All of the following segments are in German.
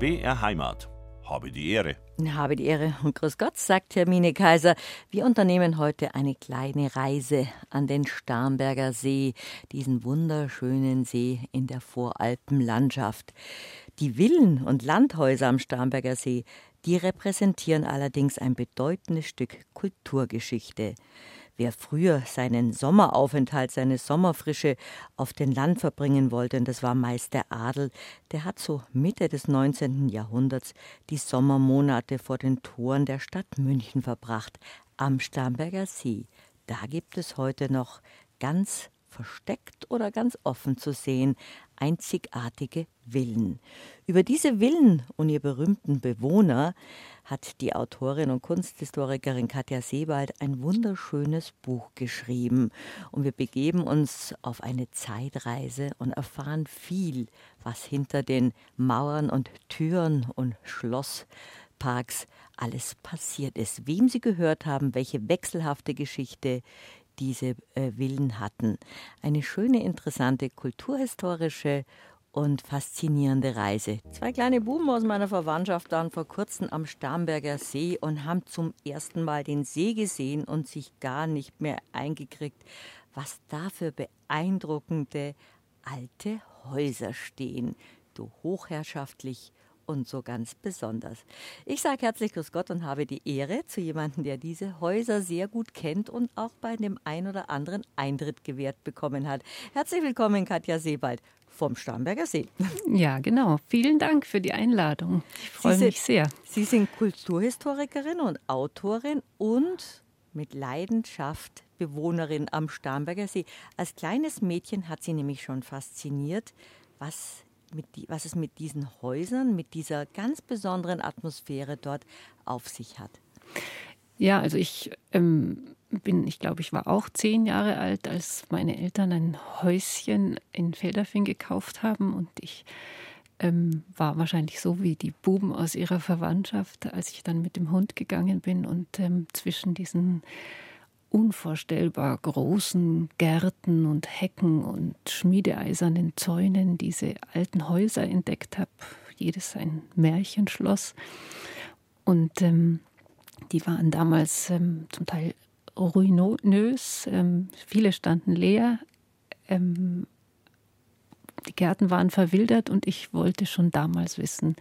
BR Heimat. Habe die Ehre. Habe die Ehre und grüß Gott, sagt Hermine Kaiser. Wir unternehmen heute eine kleine Reise an den Starnberger See, diesen wunderschönen See in der Voralpenlandschaft. Die Villen und Landhäuser am Starnberger See, die repräsentieren allerdings ein bedeutendes Stück Kulturgeschichte. Wer früher seinen Sommeraufenthalt, seine Sommerfrische auf den Land verbringen wollte, und das war meist der Adel, der hat so Mitte des 19. Jahrhunderts die Sommermonate vor den Toren der Stadt München verbracht, am Starnberger See. Da gibt es heute noch ganz versteckt oder ganz offen zu sehen, einzigartige Villen. Über diese Villen und ihre berühmten Bewohner hat die Autorin und Kunsthistorikerin Katja Sebald ein wunderschönes Buch geschrieben. Und wir begeben uns auf eine Zeitreise und erfahren viel, was hinter den Mauern und Türen und Schlossparks alles passiert ist. Wem sie gehört haben, welche wechselhafte Geschichte diese äh, Villen hatten. Eine schöne, interessante kulturhistorische und faszinierende Reise. Zwei kleine Buben aus meiner Verwandtschaft waren vor kurzem am Starnberger See und haben zum ersten Mal den See gesehen und sich gar nicht mehr eingekriegt, was da für beeindruckende alte Häuser stehen. So hochherrschaftlich und so ganz besonders. Ich sage herzlich Grüß Gott und habe die Ehre zu jemandem, der diese Häuser sehr gut kennt und auch bei dem ein oder anderen Eintritt gewährt bekommen hat. Herzlich willkommen, Katja Sebald vom Starnberger See. Ja, genau. Vielen Dank für die Einladung. Ich freue mich sehr. Sie sind Kulturhistorikerin und Autorin und mit Leidenschaft Bewohnerin am Starnberger See. Als kleines Mädchen hat sie nämlich schon fasziniert, was mit die, was es mit diesen Häusern, mit dieser ganz besonderen Atmosphäre dort auf sich hat. Ja, also ich ähm, bin, ich glaube, ich war auch zehn Jahre alt, als meine Eltern ein Häuschen in Felderfing gekauft haben und ich ähm, war wahrscheinlich so wie die Buben aus ihrer Verwandtschaft, als ich dann mit dem Hund gegangen bin und ähm, zwischen diesen unvorstellbar großen Gärten und Hecken und schmiedeeisernen Zäunen diese alten Häuser entdeckt habe. Jedes ein Märchenschloss. Und ähm, die waren damals ähm, zum Teil ruinös. Ähm, viele standen leer. Ähm, die Gärten waren verwildert und ich wollte schon damals wissen,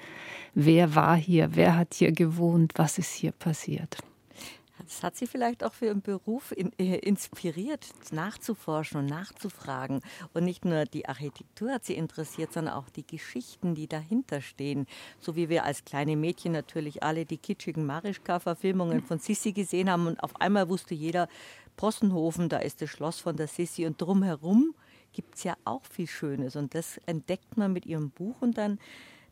wer war hier, wer hat hier gewohnt, was ist hier passiert. Das hat Sie vielleicht auch für Ihren Beruf in, äh, inspiriert, nachzuforschen und nachzufragen. Und nicht nur die Architektur hat Sie interessiert, sondern auch die Geschichten, die dahinter stehen. So wie wir als kleine Mädchen natürlich alle die kitschigen Marischka-Verfilmungen von Sissi gesehen haben. Und auf einmal wusste jeder, Possenhofen, da ist das Schloss von der Sissi. Und drumherum gibt es ja auch viel Schönes. Und das entdeckt man mit Ihrem Buch und dann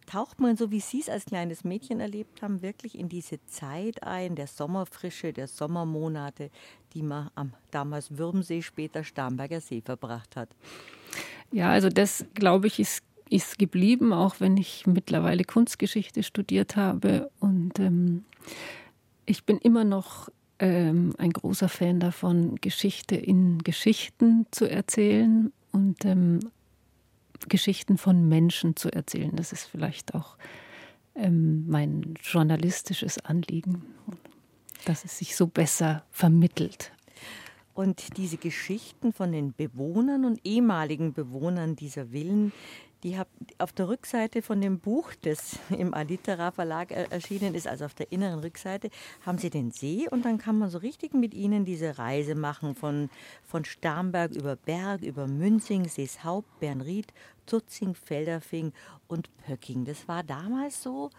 taucht man, so wie Sie es als kleines Mädchen erlebt haben, wirklich in diese Zeit ein, der Sommerfrische, der Sommermonate, die man am damals Würmsee, später Starnberger See verbracht hat. Ja, also das, glaube ich, ist, ist geblieben, auch wenn ich mittlerweile Kunstgeschichte studiert habe. Und ähm, ich bin immer noch ähm, ein großer Fan davon, Geschichte in Geschichten zu erzählen und ähm, Geschichten von Menschen zu erzählen. Das ist vielleicht auch ähm, mein journalistisches Anliegen, dass es sich so besser vermittelt. Und diese Geschichten von den Bewohnern und ehemaligen Bewohnern dieser Villen, die hab, auf der Rückseite von dem Buch, das im Alitera Verlag erschienen ist, also auf der inneren Rückseite, haben Sie den See und dann kann man so richtig mit Ihnen diese Reise machen von, von Starnberg über Berg, über Münzing, Seeshaupt, Bernried, Tutzing, Felderfing und Pöcking. Das war damals so,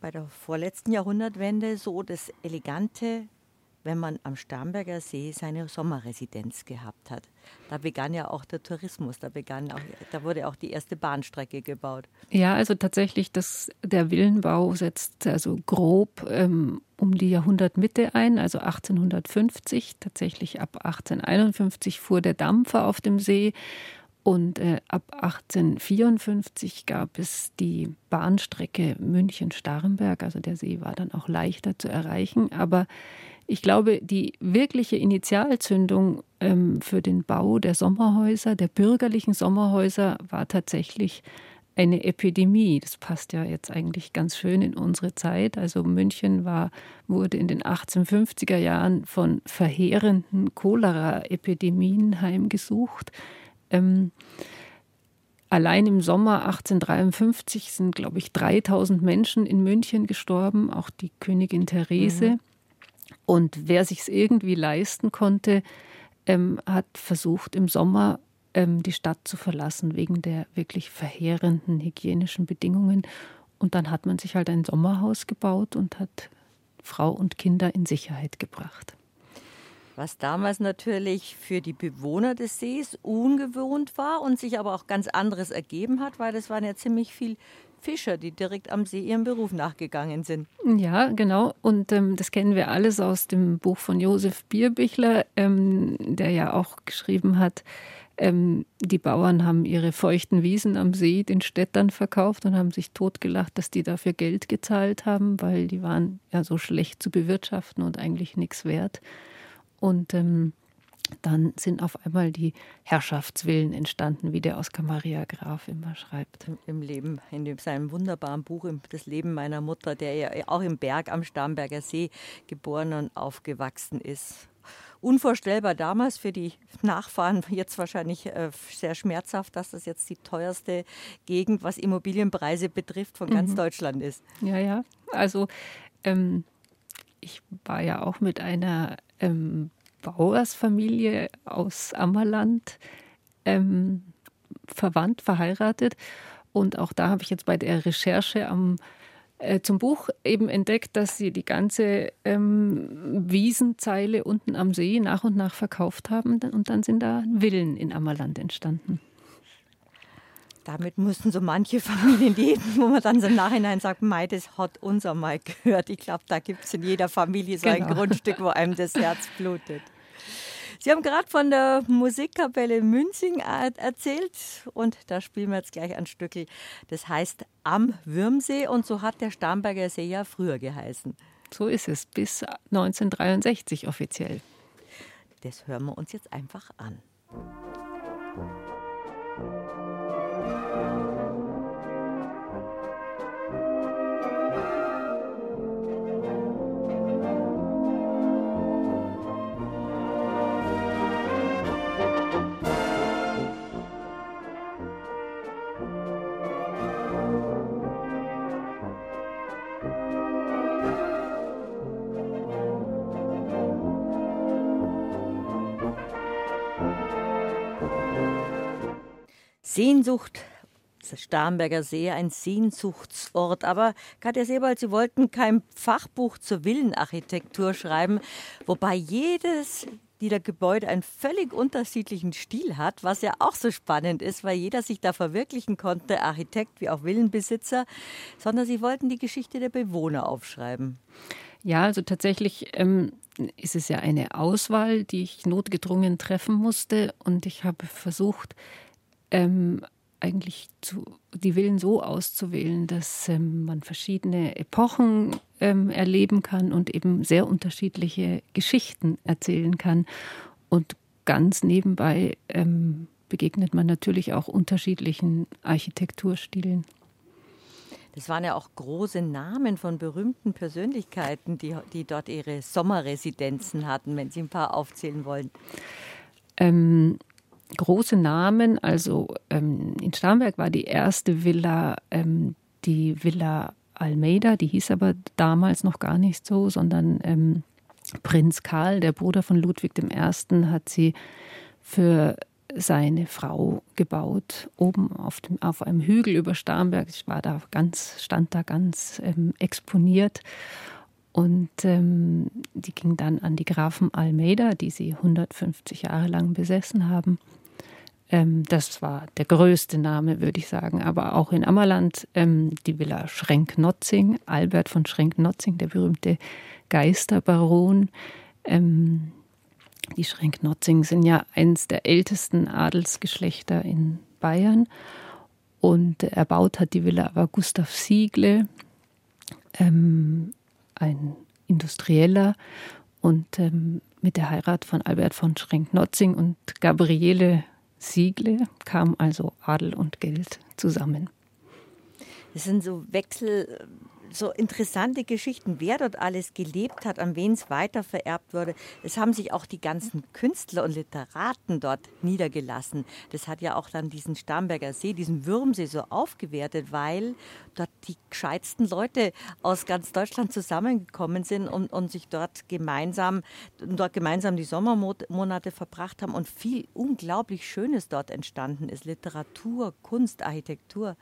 bei der vorletzten Jahrhundertwende, so das elegante wenn man am Starnberger See seine Sommerresidenz gehabt hat. Da begann ja auch der Tourismus, da, begann auch, da wurde auch die erste Bahnstrecke gebaut. Ja, also tatsächlich, das, der Villenbau setzt also grob ähm, um die Jahrhundertmitte ein, also 1850. Tatsächlich ab 1851 fuhr der Dampfer auf dem See und äh, ab 1854 gab es die Bahnstrecke München-Starnberg. Also der See war dann auch leichter zu erreichen. Aber ich glaube, die wirkliche Initialzündung ähm, für den Bau der Sommerhäuser, der bürgerlichen Sommerhäuser, war tatsächlich eine Epidemie. Das passt ja jetzt eigentlich ganz schön in unsere Zeit. Also München war, wurde in den 1850er Jahren von verheerenden Cholera-Epidemien heimgesucht. Ähm, allein im Sommer 1853 sind, glaube ich, 3000 Menschen in München gestorben, auch die Königin Therese. Mhm. Und wer sich es irgendwie leisten konnte, ähm, hat versucht, im Sommer ähm, die Stadt zu verlassen, wegen der wirklich verheerenden hygienischen Bedingungen. Und dann hat man sich halt ein Sommerhaus gebaut und hat Frau und Kinder in Sicherheit gebracht. Was damals natürlich für die Bewohner des Sees ungewohnt war und sich aber auch ganz anderes ergeben hat, weil es waren ja ziemlich viel Fischer, die direkt am See ihrem Beruf nachgegangen sind. Ja, genau. Und ähm, das kennen wir alles aus dem Buch von Josef Bierbichler, ähm, der ja auch geschrieben hat, ähm, die Bauern haben ihre feuchten Wiesen am See den Städtern verkauft und haben sich totgelacht, dass die dafür Geld gezahlt haben, weil die waren ja so schlecht zu bewirtschaften und eigentlich nichts wert. Und ähm, dann sind auf einmal die Herrschaftswillen entstanden, wie der Oskar Maria Graf immer schreibt. Im Leben, in seinem wunderbaren Buch Das Leben meiner Mutter, der ja auch im Berg am Starnberger See geboren und aufgewachsen ist. Unvorstellbar damals für die Nachfahren, jetzt wahrscheinlich äh, sehr schmerzhaft, dass das jetzt die teuerste Gegend, was Immobilienpreise betrifft, von ganz mhm. Deutschland ist. Ja, ja. Also ähm, ich war ja auch mit einer ähm, Bauersfamilie aus Ammerland ähm, verwandt, verheiratet. Und auch da habe ich jetzt bei der Recherche am, äh, zum Buch eben entdeckt, dass sie die ganze ähm, Wiesenzeile unten am See nach und nach verkauft haben. Und dann sind da Villen in Ammerland entstanden. Damit mussten so manche Familien leben, wo man dann so im Nachhinein sagt, Mei, das hat uns einmal gehört. Ich glaube, da gibt es in jeder Familie so genau. ein Grundstück, wo einem das Herz blutet. Sie haben gerade von der Musikkapelle Münzing erzählt und da spielen wir jetzt gleich ein Stückel. Das heißt Am Würmsee und so hat der Starnberger See ja früher geheißen. So ist es, bis 1963 offiziell. Das hören wir uns jetzt einfach an. Sehnsucht, das Starnberger See, ein Sehnsuchtsort. Aber Katja Sebald, Sie wollten kein Fachbuch zur Villenarchitektur schreiben, wobei jedes dieser Gebäude einen völlig unterschiedlichen Stil hat, was ja auch so spannend ist, weil jeder sich da verwirklichen konnte, Architekt wie auch Villenbesitzer, sondern Sie wollten die Geschichte der Bewohner aufschreiben. Ja, also tatsächlich ähm, ist es ja eine Auswahl, die ich notgedrungen treffen musste und ich habe versucht, ähm, eigentlich zu, die Villen so auszuwählen, dass ähm, man verschiedene Epochen ähm, erleben kann und eben sehr unterschiedliche Geschichten erzählen kann. Und ganz nebenbei ähm, begegnet man natürlich auch unterschiedlichen Architekturstilen. Das waren ja auch große Namen von berühmten Persönlichkeiten, die, die dort ihre Sommerresidenzen hatten, wenn Sie ein paar aufzählen wollen. Ähm, große Namen. Also ähm, in Starnberg war die erste Villa ähm, die Villa Almeida, die hieß aber damals noch gar nicht so, sondern ähm, Prinz Karl, der Bruder von Ludwig I., hat sie für seine Frau gebaut, oben auf, dem, auf einem Hügel über Starnberg. Ich war da ganz, stand da ganz ähm, exponiert. Und ähm, die ging dann an die Grafen Almeida, die sie 150 Jahre lang besessen haben. Ähm, das war der größte Name, würde ich sagen. Aber auch in Ammerland ähm, die Villa Schrenk-Notzing, Albert von Schrenk-Notzing, der berühmte Geisterbaron. Ähm, die Schrenk-Notzing sind ja eines der ältesten Adelsgeschlechter in Bayern. Und erbaut hat die Villa aber Gustav Siegle, ähm, ein Industrieller. Und ähm, mit der Heirat von Albert von Schrenk-Notzing und Gabriele Siegle kam also Adel und Geld zusammen. Das sind so Wechsel so interessante Geschichten, wer dort alles gelebt hat, an wen es weitervererbt wurde. Es haben sich auch die ganzen Künstler und Literaten dort niedergelassen. Das hat ja auch dann diesen Starnberger See, diesen Würmsee so aufgewertet, weil dort die gescheitsten Leute aus ganz Deutschland zusammengekommen sind und, und sich dort gemeinsam, dort gemeinsam die Sommermonate verbracht haben und viel unglaublich Schönes dort entstanden ist. Literatur, Kunst, Architektur.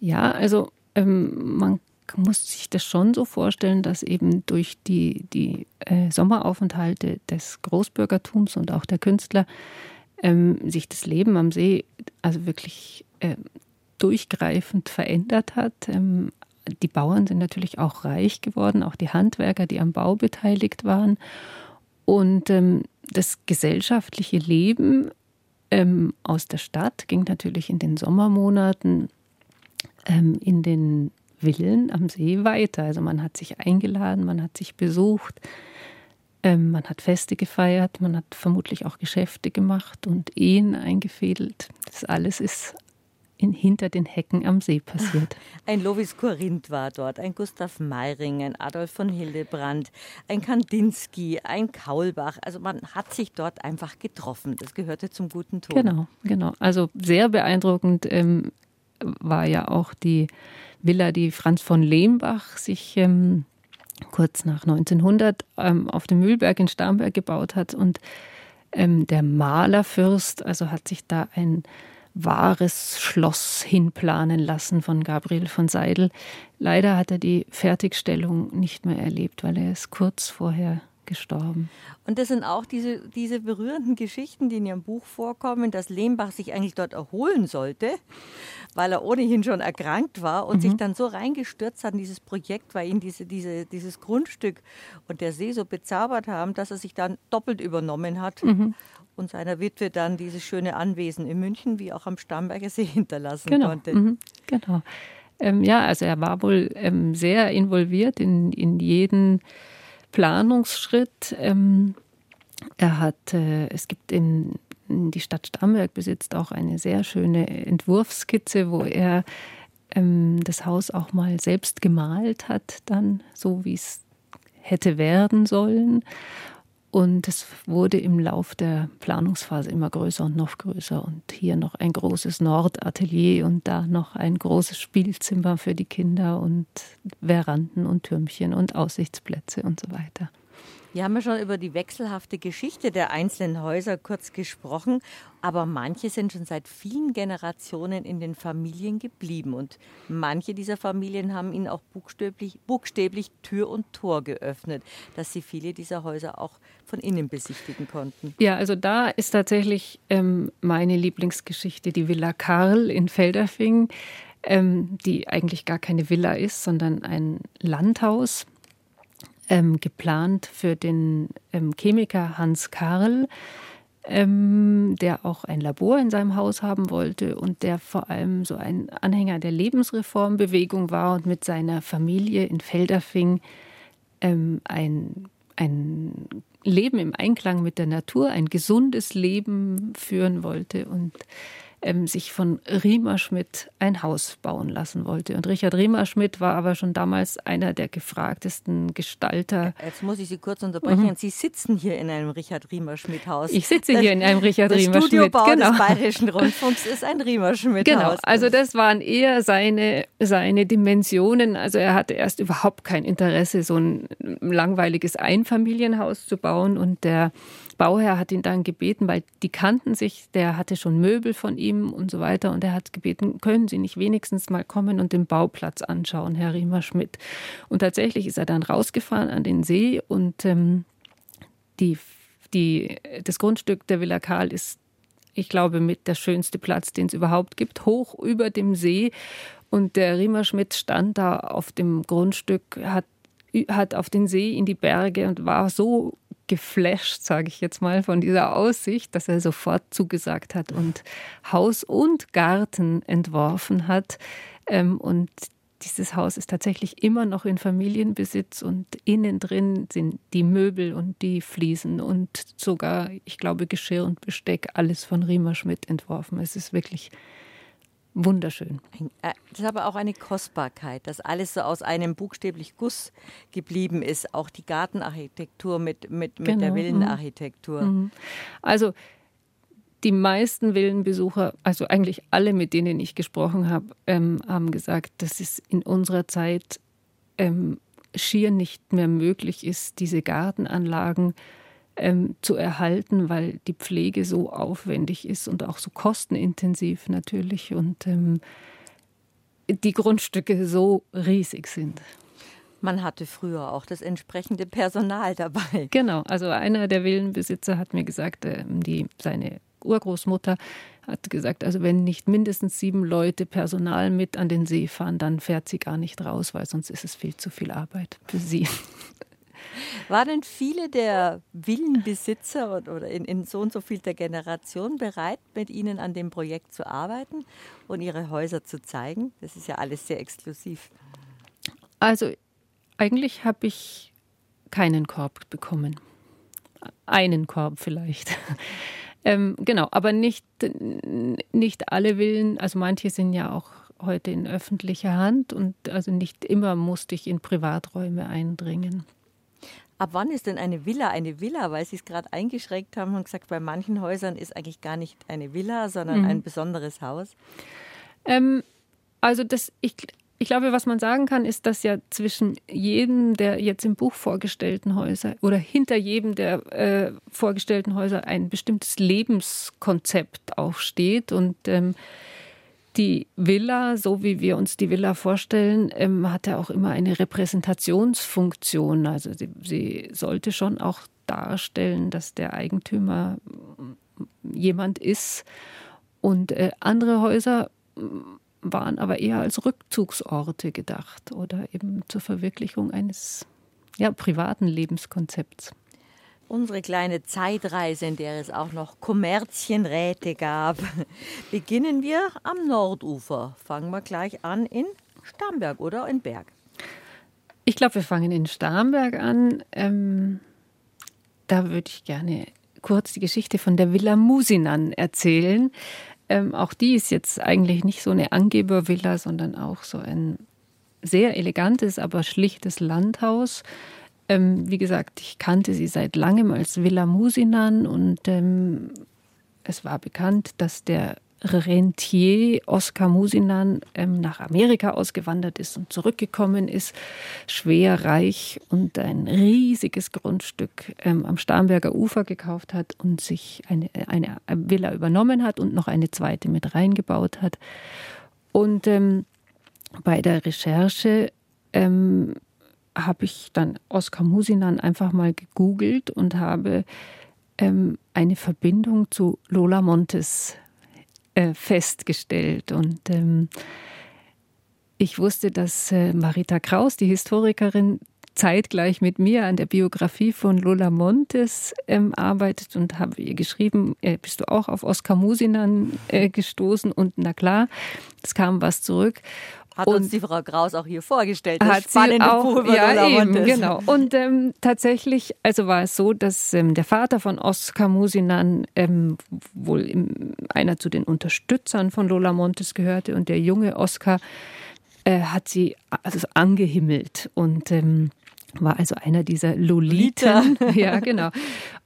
Ja, also ähm, man muss sich das schon so vorstellen, dass eben durch die, die äh, Sommeraufenthalte des Großbürgertums und auch der Künstler ähm, sich das Leben am See also wirklich äh, durchgreifend verändert hat. Ähm, die Bauern sind natürlich auch reich geworden, auch die Handwerker, die am Bau beteiligt waren. Und ähm, das gesellschaftliche Leben ähm, aus der Stadt ging natürlich in den Sommermonaten ähm, in den Villen am See weiter. Also man hat sich eingeladen, man hat sich besucht, ähm, man hat Feste gefeiert, man hat vermutlich auch Geschäfte gemacht und Ehen eingefädelt. Das alles ist in, hinter den Hecken am See passiert. Ein Lovis Korinth war dort, ein Gustav Meiring, ein Adolf von Hildebrand, ein Kandinsky, ein Kaulbach. Also man hat sich dort einfach getroffen. Das gehörte zum guten Ton. Genau, genau. Also sehr beeindruckend ähm, war ja auch die Villa, die Franz von Lehmbach sich ähm, kurz nach 1900 ähm, auf dem Mühlberg in Starnberg gebaut hat. Und ähm, der Malerfürst, also hat sich da ein wahres Schloss hinplanen lassen von Gabriel von Seidel. Leider hat er die Fertigstellung nicht mehr erlebt, weil er ist kurz vorher gestorben. Und das sind auch diese, diese berührenden Geschichten, die in Ihrem Buch vorkommen, dass Lehmbach sich eigentlich dort erholen sollte, weil er ohnehin schon erkrankt war und mhm. sich dann so reingestürzt hat in dieses Projekt, weil ihn diese, diese, dieses Grundstück und der See so bezaubert haben, dass er sich dann doppelt übernommen hat mhm. und seiner Witwe dann dieses schöne Anwesen in München wie auch am Starnberger See hinterlassen genau. konnte. Mhm. Genau. Ähm, ja, also er war wohl ähm, sehr involviert in, in jeden Planungsschritt. Ähm, er hat, äh, es gibt in, die Stadt Starnberg besitzt auch eine sehr schöne Entwurfskizze, wo er ähm, das Haus auch mal selbst gemalt hat, dann so wie es hätte werden sollen. Und es wurde im Lauf der Planungsphase immer größer und noch größer. Und hier noch ein großes Nordatelier und da noch ein großes Spielzimmer für die Kinder und Veranden und Türmchen und Aussichtsplätze und so weiter. Wir haben ja schon über die wechselhafte Geschichte der einzelnen Häuser kurz gesprochen, aber manche sind schon seit vielen Generationen in den Familien geblieben und manche dieser Familien haben ihnen auch buchstäblich, buchstäblich Tür und Tor geöffnet, dass sie viele dieser Häuser auch von innen besichtigen konnten. Ja, also da ist tatsächlich ähm, meine Lieblingsgeschichte die Villa Karl in Felderfing, ähm, die eigentlich gar keine Villa ist, sondern ein Landhaus ähm, geplant für den ähm, Chemiker Hans Karl, ähm, der auch ein Labor in seinem Haus haben wollte und der vor allem so ein Anhänger der Lebensreformbewegung war und mit seiner Familie in Felderfing ähm, ein, ein Leben im Einklang mit der Natur, ein gesundes Leben führen wollte. Und ähm, sich von Riemerschmidt ein Haus bauen lassen wollte. Und Richard Riemerschmidt war aber schon damals einer der gefragtesten Gestalter. Jetzt muss ich Sie kurz unterbrechen. Mhm. Sie sitzen hier in einem Richard Riemerschmidt-Haus. Ich sitze das, hier in einem Richard Riemerschmidt. Das Studiobau genau. des Bayerischen Rundfunks ist ein Riemerschmidt-Haus. Genau, also das waren eher seine, seine Dimensionen. Also er hatte erst überhaupt kein Interesse, so ein langweiliges Einfamilienhaus zu bauen. Und der Bauherr hat ihn dann gebeten, weil die kannten sich, der hatte schon Möbel von ihm und so weiter. Und er hat gebeten, können Sie nicht wenigstens mal kommen und den Bauplatz anschauen, Herr Riemer Schmidt. Und tatsächlich ist er dann rausgefahren an den See und ähm, die, die, das Grundstück der Villa Karl ist ich glaube, mit der schönste Platz, den es überhaupt gibt, hoch über dem See. Und der Riemer Schmidt stand da auf dem Grundstück, hat, hat auf den See in die Berge und war so geflasht, sage ich jetzt mal, von dieser Aussicht, dass er sofort zugesagt hat und Haus und Garten entworfen hat. Ähm, und dieses Haus ist tatsächlich immer noch in Familienbesitz und innen drin sind die Möbel und die Fliesen und sogar, ich glaube, Geschirr und Besteck, alles von Riemer Schmidt entworfen. Es ist wirklich wunderschön. Äh, das ist aber auch eine Kostbarkeit, dass alles so aus einem buchstäblich Guss geblieben ist. Auch die Gartenarchitektur mit, mit, mit genau. der Villenarchitektur. Mhm. Also die meisten Villenbesucher, also eigentlich alle, mit denen ich gesprochen habe, ähm, haben gesagt, dass es in unserer Zeit ähm, schier nicht mehr möglich ist, diese Gartenanlagen ähm, zu erhalten, weil die Pflege so aufwendig ist und auch so kostenintensiv natürlich und ähm, die Grundstücke so riesig sind. Man hatte früher auch das entsprechende Personal dabei. Genau, also einer der Villenbesitzer hat mir gesagt, ähm, die, seine Urgroßmutter hat gesagt, also wenn nicht mindestens sieben Leute Personal mit an den See fahren, dann fährt sie gar nicht raus, weil sonst ist es viel zu viel Arbeit für sie. Waren viele der Villenbesitzer oder in, in so und so viel der Generation bereit, mit Ihnen an dem Projekt zu arbeiten und Ihre Häuser zu zeigen? Das ist ja alles sehr exklusiv. Also eigentlich habe ich keinen Korb bekommen. Einen Korb vielleicht. Ähm, genau, aber nicht, nicht alle Villen, also manche sind ja auch heute in öffentlicher Hand und also nicht immer musste ich in Privaträume eindringen. Ab wann ist denn eine Villa eine Villa? Weil Sie es gerade eingeschränkt haben und gesagt, bei manchen Häusern ist eigentlich gar nicht eine Villa, sondern mhm. ein besonderes Haus. Ähm, also das, ich, ich glaube, was man sagen kann, ist, dass ja zwischen jedem der jetzt im Buch vorgestellten Häuser oder hinter jedem der äh, vorgestellten Häuser ein bestimmtes Lebenskonzept aufsteht. Und ähm, die Villa, so wie wir uns die Villa vorstellen, ähm, hat ja auch immer eine Repräsentationsfunktion. Also sie, sie sollte schon auch darstellen, dass der Eigentümer jemand ist. Und äh, andere Häuser waren aber eher als Rückzugsorte gedacht oder eben zur Verwirklichung eines ja, privaten Lebenskonzepts. Unsere kleine Zeitreise, in der es auch noch Kommerzienräte gab, beginnen wir am Nordufer. Fangen wir gleich an in Starnberg oder in Berg. Ich glaube, wir fangen in Starnberg an. Ähm, da würde ich gerne kurz die Geschichte von der Villa Musinan erzählen. Ähm, auch die ist jetzt eigentlich nicht so eine Angebervilla, sondern auch so ein sehr elegantes, aber schlichtes Landhaus. Ähm, wie gesagt, ich kannte sie seit langem als Villa Musinan und ähm, es war bekannt, dass der Rentier Oskar Musinan ähm, nach Amerika ausgewandert ist und zurückgekommen ist, schwer reich und ein riesiges Grundstück ähm, am Starnberger Ufer gekauft hat und sich eine, eine Villa übernommen hat und noch eine zweite mit reingebaut hat. Und ähm, bei der Recherche ähm, habe ich dann Oskar Musinan einfach mal gegoogelt und habe ähm, eine Verbindung zu Lola Montes äh, festgestellt. Und ähm, ich wusste, dass äh, Marita Kraus, die Historikerin, zeitgleich mit mir an der Biografie von Lola Montes ähm, arbeitet und habe ihr geschrieben, äh, bist du auch auf Oskar Musinan äh, gestoßen? Und na klar, es kam was zurück. Hat und uns die Frau Kraus auch hier vorgestellt. Das hat spannende sie auch, ja, eben, genau. Und ähm, tatsächlich, also war es so, dass ähm, der Vater von Oskar Musinan ähm, wohl im, einer zu den Unterstützern von Lola Montes gehörte und der junge Oskar äh, hat sie also angehimmelt und ähm, war also einer dieser Loliten. ja, genau.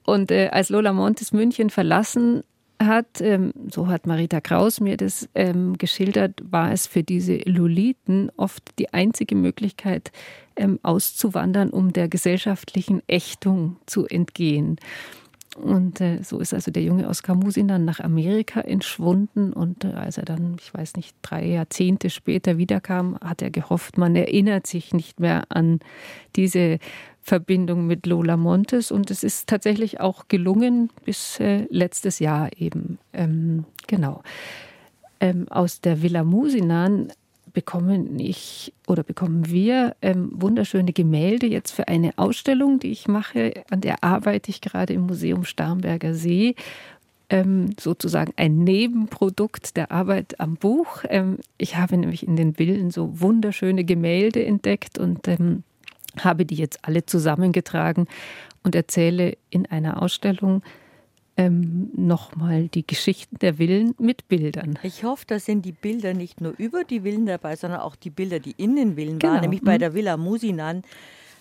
Und äh, als Lola Montes München verlassen hat, ähm, so hat Marita Kraus mir das ähm, geschildert, war es für diese Loliten oft die einzige Möglichkeit, ähm, auszuwandern, um der gesellschaftlichen Ächtung zu entgehen. Und äh, so ist also der junge Oskar Musin dann nach Amerika entschwunden. Und äh, als er dann, ich weiß nicht, drei Jahrzehnte später wiederkam, hat er gehofft, man erinnert sich nicht mehr an diese Verbindung mit Lola Montes. Und es ist tatsächlich auch gelungen bis äh, letztes Jahr eben. Ähm, genau. Ähm, aus der Villa Musinan bekommen ich oder bekommen wir ähm, wunderschöne Gemälde jetzt für eine Ausstellung, die ich mache. An der arbeite ich gerade im Museum Starnberger See. Ähm, sozusagen ein Nebenprodukt der Arbeit am Buch. Ähm, ich habe nämlich in den Villen so wunderschöne Gemälde entdeckt und ähm, habe die jetzt alle zusammengetragen und erzähle in einer Ausstellung ähm, nochmal die Geschichten der Villen mit Bildern. Ich hoffe, da sind die Bilder nicht nur über die Villen dabei, sondern auch die Bilder, die in den Villen genau. waren. Nämlich bei mhm. der Villa Musinan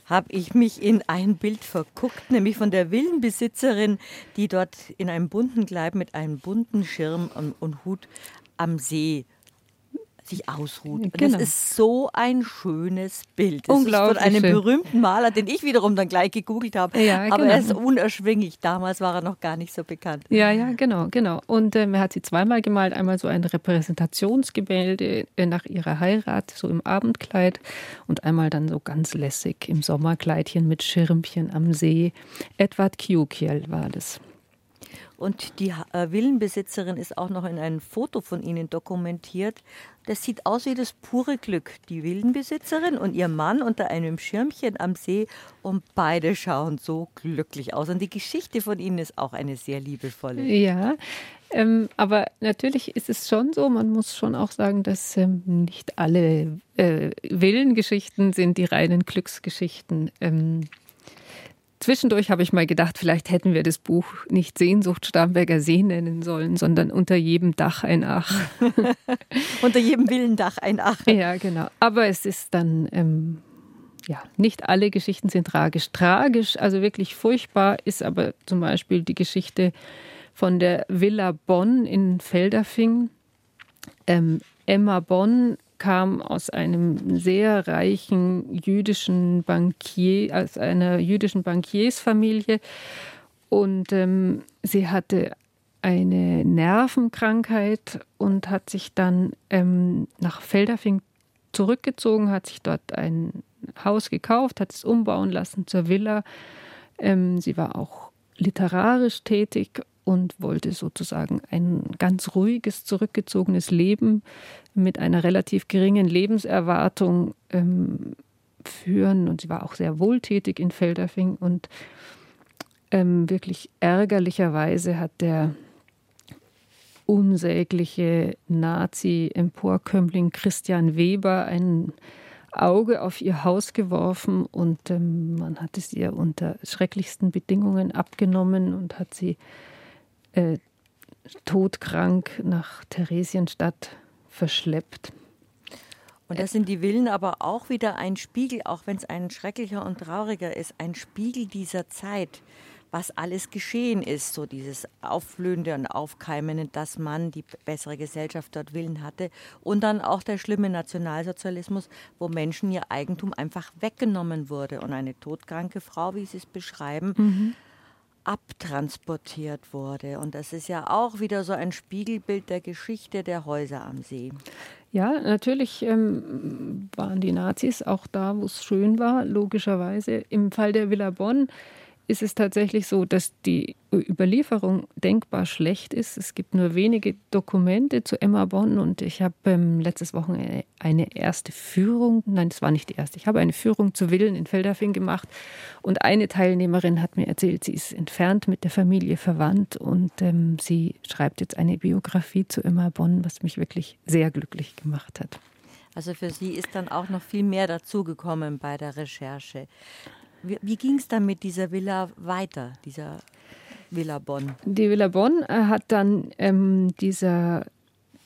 habe ich mich in ein Bild verguckt, nämlich von der Villenbesitzerin, die dort in einem bunten Kleid mit einem bunten Schirm und, und Hut am See sich ausruht. Genau. Das ist so ein schönes Bild. Das Unglaublich. Ist von einem schön. berühmten Maler, den ich wiederum dann gleich gegoogelt habe. Ja, Aber genau. er ist unerschwinglich. Damals war er noch gar nicht so bekannt. Ja, ja, genau, genau. Und ähm, er hat sie zweimal gemalt. Einmal so ein Repräsentationsgemälde nach ihrer Heirat, so im Abendkleid. Und einmal dann so ganz lässig im Sommerkleidchen mit Schirmchen am See. Edward Kiukiel war das. Und die äh, Villenbesitzerin ist auch noch in einem Foto von ihnen dokumentiert. Das sieht aus wie das pure Glück. Die Villenbesitzerin und ihr Mann unter einem Schirmchen am See und beide schauen so glücklich aus. Und die Geschichte von ihnen ist auch eine sehr liebevolle. Ja, ähm, aber natürlich ist es schon so, man muss schon auch sagen, dass ähm, nicht alle äh, Villengeschichten sind die reinen Glücksgeschichten. Ähm, Zwischendurch habe ich mal gedacht, vielleicht hätten wir das Buch nicht Sehnsucht Starnberger See nennen sollen, sondern unter jedem Dach ein Ach. unter jedem Willendach ein Ach. Ja, genau. Aber es ist dann, ähm, ja, nicht alle Geschichten sind tragisch. Tragisch, also wirklich furchtbar, ist aber zum Beispiel die Geschichte von der Villa Bonn in Felderfing. Ähm, Emma Bonn kam aus einem sehr reichen jüdischen Bankier, aus einer jüdischen Bankiersfamilie und ähm, sie hatte eine Nervenkrankheit und hat sich dann ähm, nach Felderfing zurückgezogen, hat sich dort ein Haus gekauft, hat es umbauen lassen zur Villa. Ähm, sie war auch literarisch tätig und wollte sozusagen ein ganz ruhiges, zurückgezogenes Leben mit einer relativ geringen Lebenserwartung ähm, führen. Und sie war auch sehr wohltätig in Felderfing und ähm, wirklich ärgerlicherweise hat der unsägliche Nazi-Emporkömmling Christian Weber ein Auge auf ihr Haus geworfen und ähm, man hat es ihr unter schrecklichsten Bedingungen abgenommen und hat sie äh, todkrank nach Theresienstadt verschleppt. Und das sind die Villen aber auch wieder ein Spiegel, auch wenn es ein schrecklicher und trauriger ist, ein Spiegel dieser Zeit, was alles geschehen ist, so dieses Aufblühende und Aufkeimende, dass man die bessere Gesellschaft dort Willen hatte. Und dann auch der schlimme Nationalsozialismus, wo Menschen ihr Eigentum einfach weggenommen wurde. Und eine todkranke Frau, wie sie es beschreiben, mhm abtransportiert wurde. Und das ist ja auch wieder so ein Spiegelbild der Geschichte der Häuser am See. Ja, natürlich ähm, waren die Nazis auch da, wo es schön war, logischerweise. Im Fall der Villa Bonn ist es tatsächlich so, dass die Überlieferung denkbar schlecht ist. Es gibt nur wenige Dokumente zu Emma Bonn und ich habe ähm, letztes Wochenende eine erste Führung, nein, das war nicht die erste, ich habe eine Führung zu Willen in Feldafing gemacht und eine Teilnehmerin hat mir erzählt, sie ist entfernt mit der Familie verwandt und ähm, sie schreibt jetzt eine Biografie zu Emma Bonn, was mich wirklich sehr glücklich gemacht hat. Also für Sie ist dann auch noch viel mehr dazugekommen bei der Recherche. Wie, wie ging es dann mit dieser Villa weiter, dieser Villa Bonn? Die Villa Bonn äh, hat dann ähm, dieser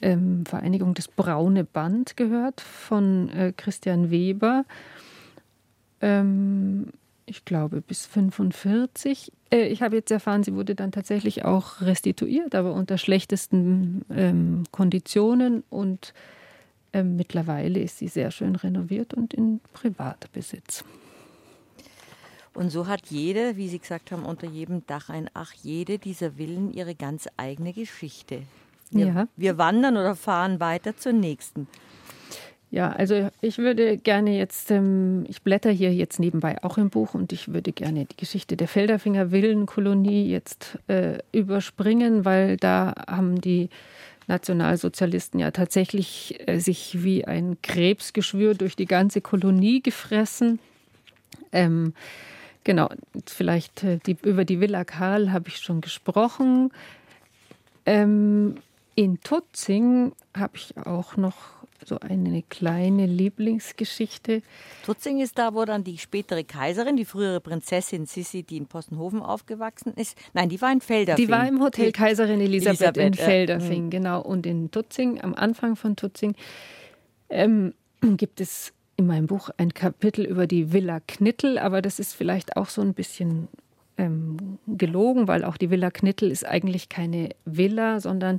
ähm, Vereinigung das Braune Band gehört von äh, Christian Weber. Ähm, ich glaube bis 45. Äh, ich habe jetzt erfahren, sie wurde dann tatsächlich auch restituiert, aber unter schlechtesten ähm, Konditionen und ähm, mittlerweile ist sie sehr schön renoviert und in Privatbesitz. Und so hat jede, wie Sie gesagt haben, unter jedem Dach ein Ach, jede dieser Villen ihre ganz eigene Geschichte. Wir, ja. wir wandern oder fahren weiter zur nächsten. Ja, also ich würde gerne jetzt, ähm, ich blätter hier jetzt nebenbei auch im Buch und ich würde gerne die Geschichte der Felderfinger Villenkolonie jetzt äh, überspringen, weil da haben die Nationalsozialisten ja tatsächlich äh, sich wie ein Krebsgeschwür durch die ganze Kolonie gefressen. Ähm, Genau, vielleicht äh, die, über die Villa Karl habe ich schon gesprochen. Ähm, in Tutzing habe ich auch noch so eine kleine Lieblingsgeschichte. Tutzing ist da, wo dann die spätere Kaiserin, die frühere Prinzessin Sissi, die in Postenhofen aufgewachsen ist. Nein, die war in Felderfing. Die war im Hotel Kaiserin Elisabeth, Elisabeth in Felderfing, äh, genau. Und in Tutzing, am Anfang von Tutzing, ähm, gibt es in meinem Buch ein Kapitel über die Villa Knittel, aber das ist vielleicht auch so ein bisschen ähm, gelogen, weil auch die Villa Knittel ist eigentlich keine Villa, sondern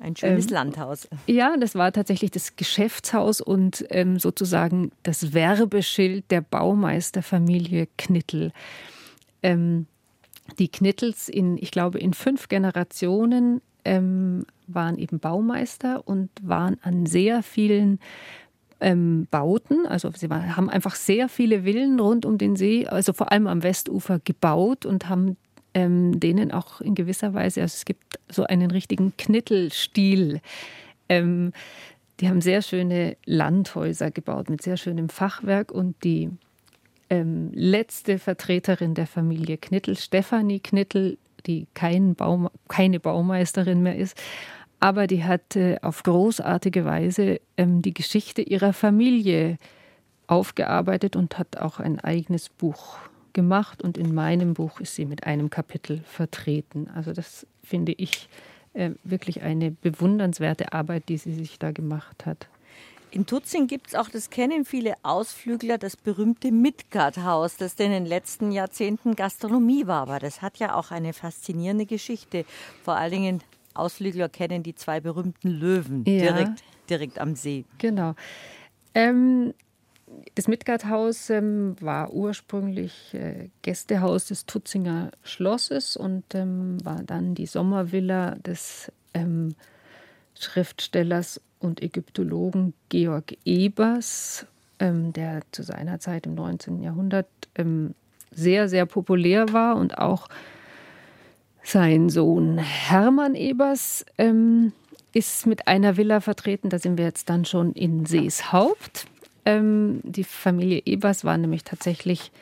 ein schönes ähm, Landhaus. Ja, das war tatsächlich das Geschäftshaus und ähm, sozusagen das Werbeschild der Baumeisterfamilie Knittel. Ähm, die Knittels in, ich glaube, in fünf Generationen ähm, waren eben Baumeister und waren an sehr vielen ähm, Bauten. Also sie war, haben einfach sehr viele Villen rund um den See, also vor allem am Westufer gebaut und haben ähm, denen auch in gewisser Weise, also es gibt so einen richtigen Knittelstil. Ähm, die haben sehr schöne Landhäuser gebaut mit sehr schönem Fachwerk und die ähm, letzte Vertreterin der Familie Knittel, Stefanie Knittel, die kein Baum, keine Baumeisterin mehr ist, aber die hat auf großartige Weise ähm, die Geschichte ihrer Familie aufgearbeitet und hat auch ein eigenes Buch gemacht. Und in meinem Buch ist sie mit einem Kapitel vertreten. Also das finde ich äh, wirklich eine bewundernswerte Arbeit, die sie sich da gemacht hat. In Tutzing gibt es auch, das kennen viele Ausflügler, das berühmte Midgard-Haus, das in den letzten Jahrzehnten Gastronomie war. Aber das hat ja auch eine faszinierende Geschichte. Vor allen Dingen Ausflügler kennen die zwei berühmten Löwen ja. direkt, direkt am See. Genau. Ähm, das Midgard-Haus ähm, war ursprünglich äh, Gästehaus des Tutzinger Schlosses und ähm, war dann die Sommervilla des ähm, Schriftstellers und Ägyptologen Georg Ebers, ähm, der zu seiner Zeit im 19. Jahrhundert ähm, sehr, sehr populär war und auch sein Sohn Hermann Ebers ähm, ist mit einer Villa vertreten. Da sind wir jetzt dann schon in Seeshaupt. Ähm, die Familie Ebers war nämlich tatsächlich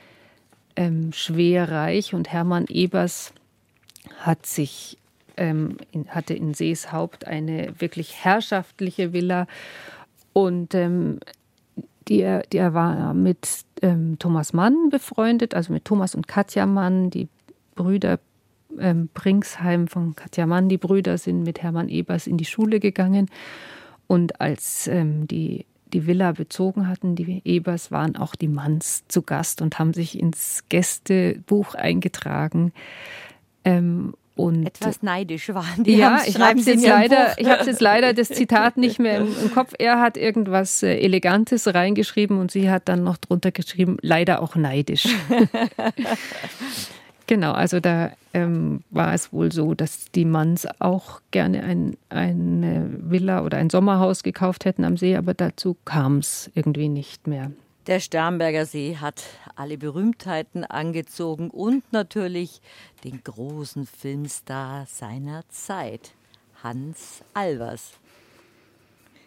ähm, schwer reich und Hermann Ebers hat sich ähm, in, hatte in Seeshaupt eine wirklich herrschaftliche Villa und ähm, die, die er war mit ähm, Thomas Mann befreundet, also mit Thomas und Katja Mann, die Brüder ähm, Bringsheim von Katja Mann, die Brüder sind mit Hermann Ebers in die Schule gegangen. Und als ähm, die die Villa bezogen hatten, die Ebers, waren auch die Manns zu Gast und haben sich ins Gästebuch eingetragen. Ähm, und Etwas neidisch waren die. Ja, ich habe jetzt leider, ich habe jetzt leider das Zitat nicht mehr im, im, Kopf. Er hat irgendwas äh, Elegantes reingeschrieben und sie hat dann noch drunter geschrieben, leider auch neidisch. Genau, also da ähm, war es wohl so, dass die Manns auch gerne ein, eine Villa oder ein Sommerhaus gekauft hätten am See, aber dazu kam es irgendwie nicht mehr. Der Starnberger See hat alle Berühmtheiten angezogen und natürlich den großen Filmstar seiner Zeit, Hans Albers.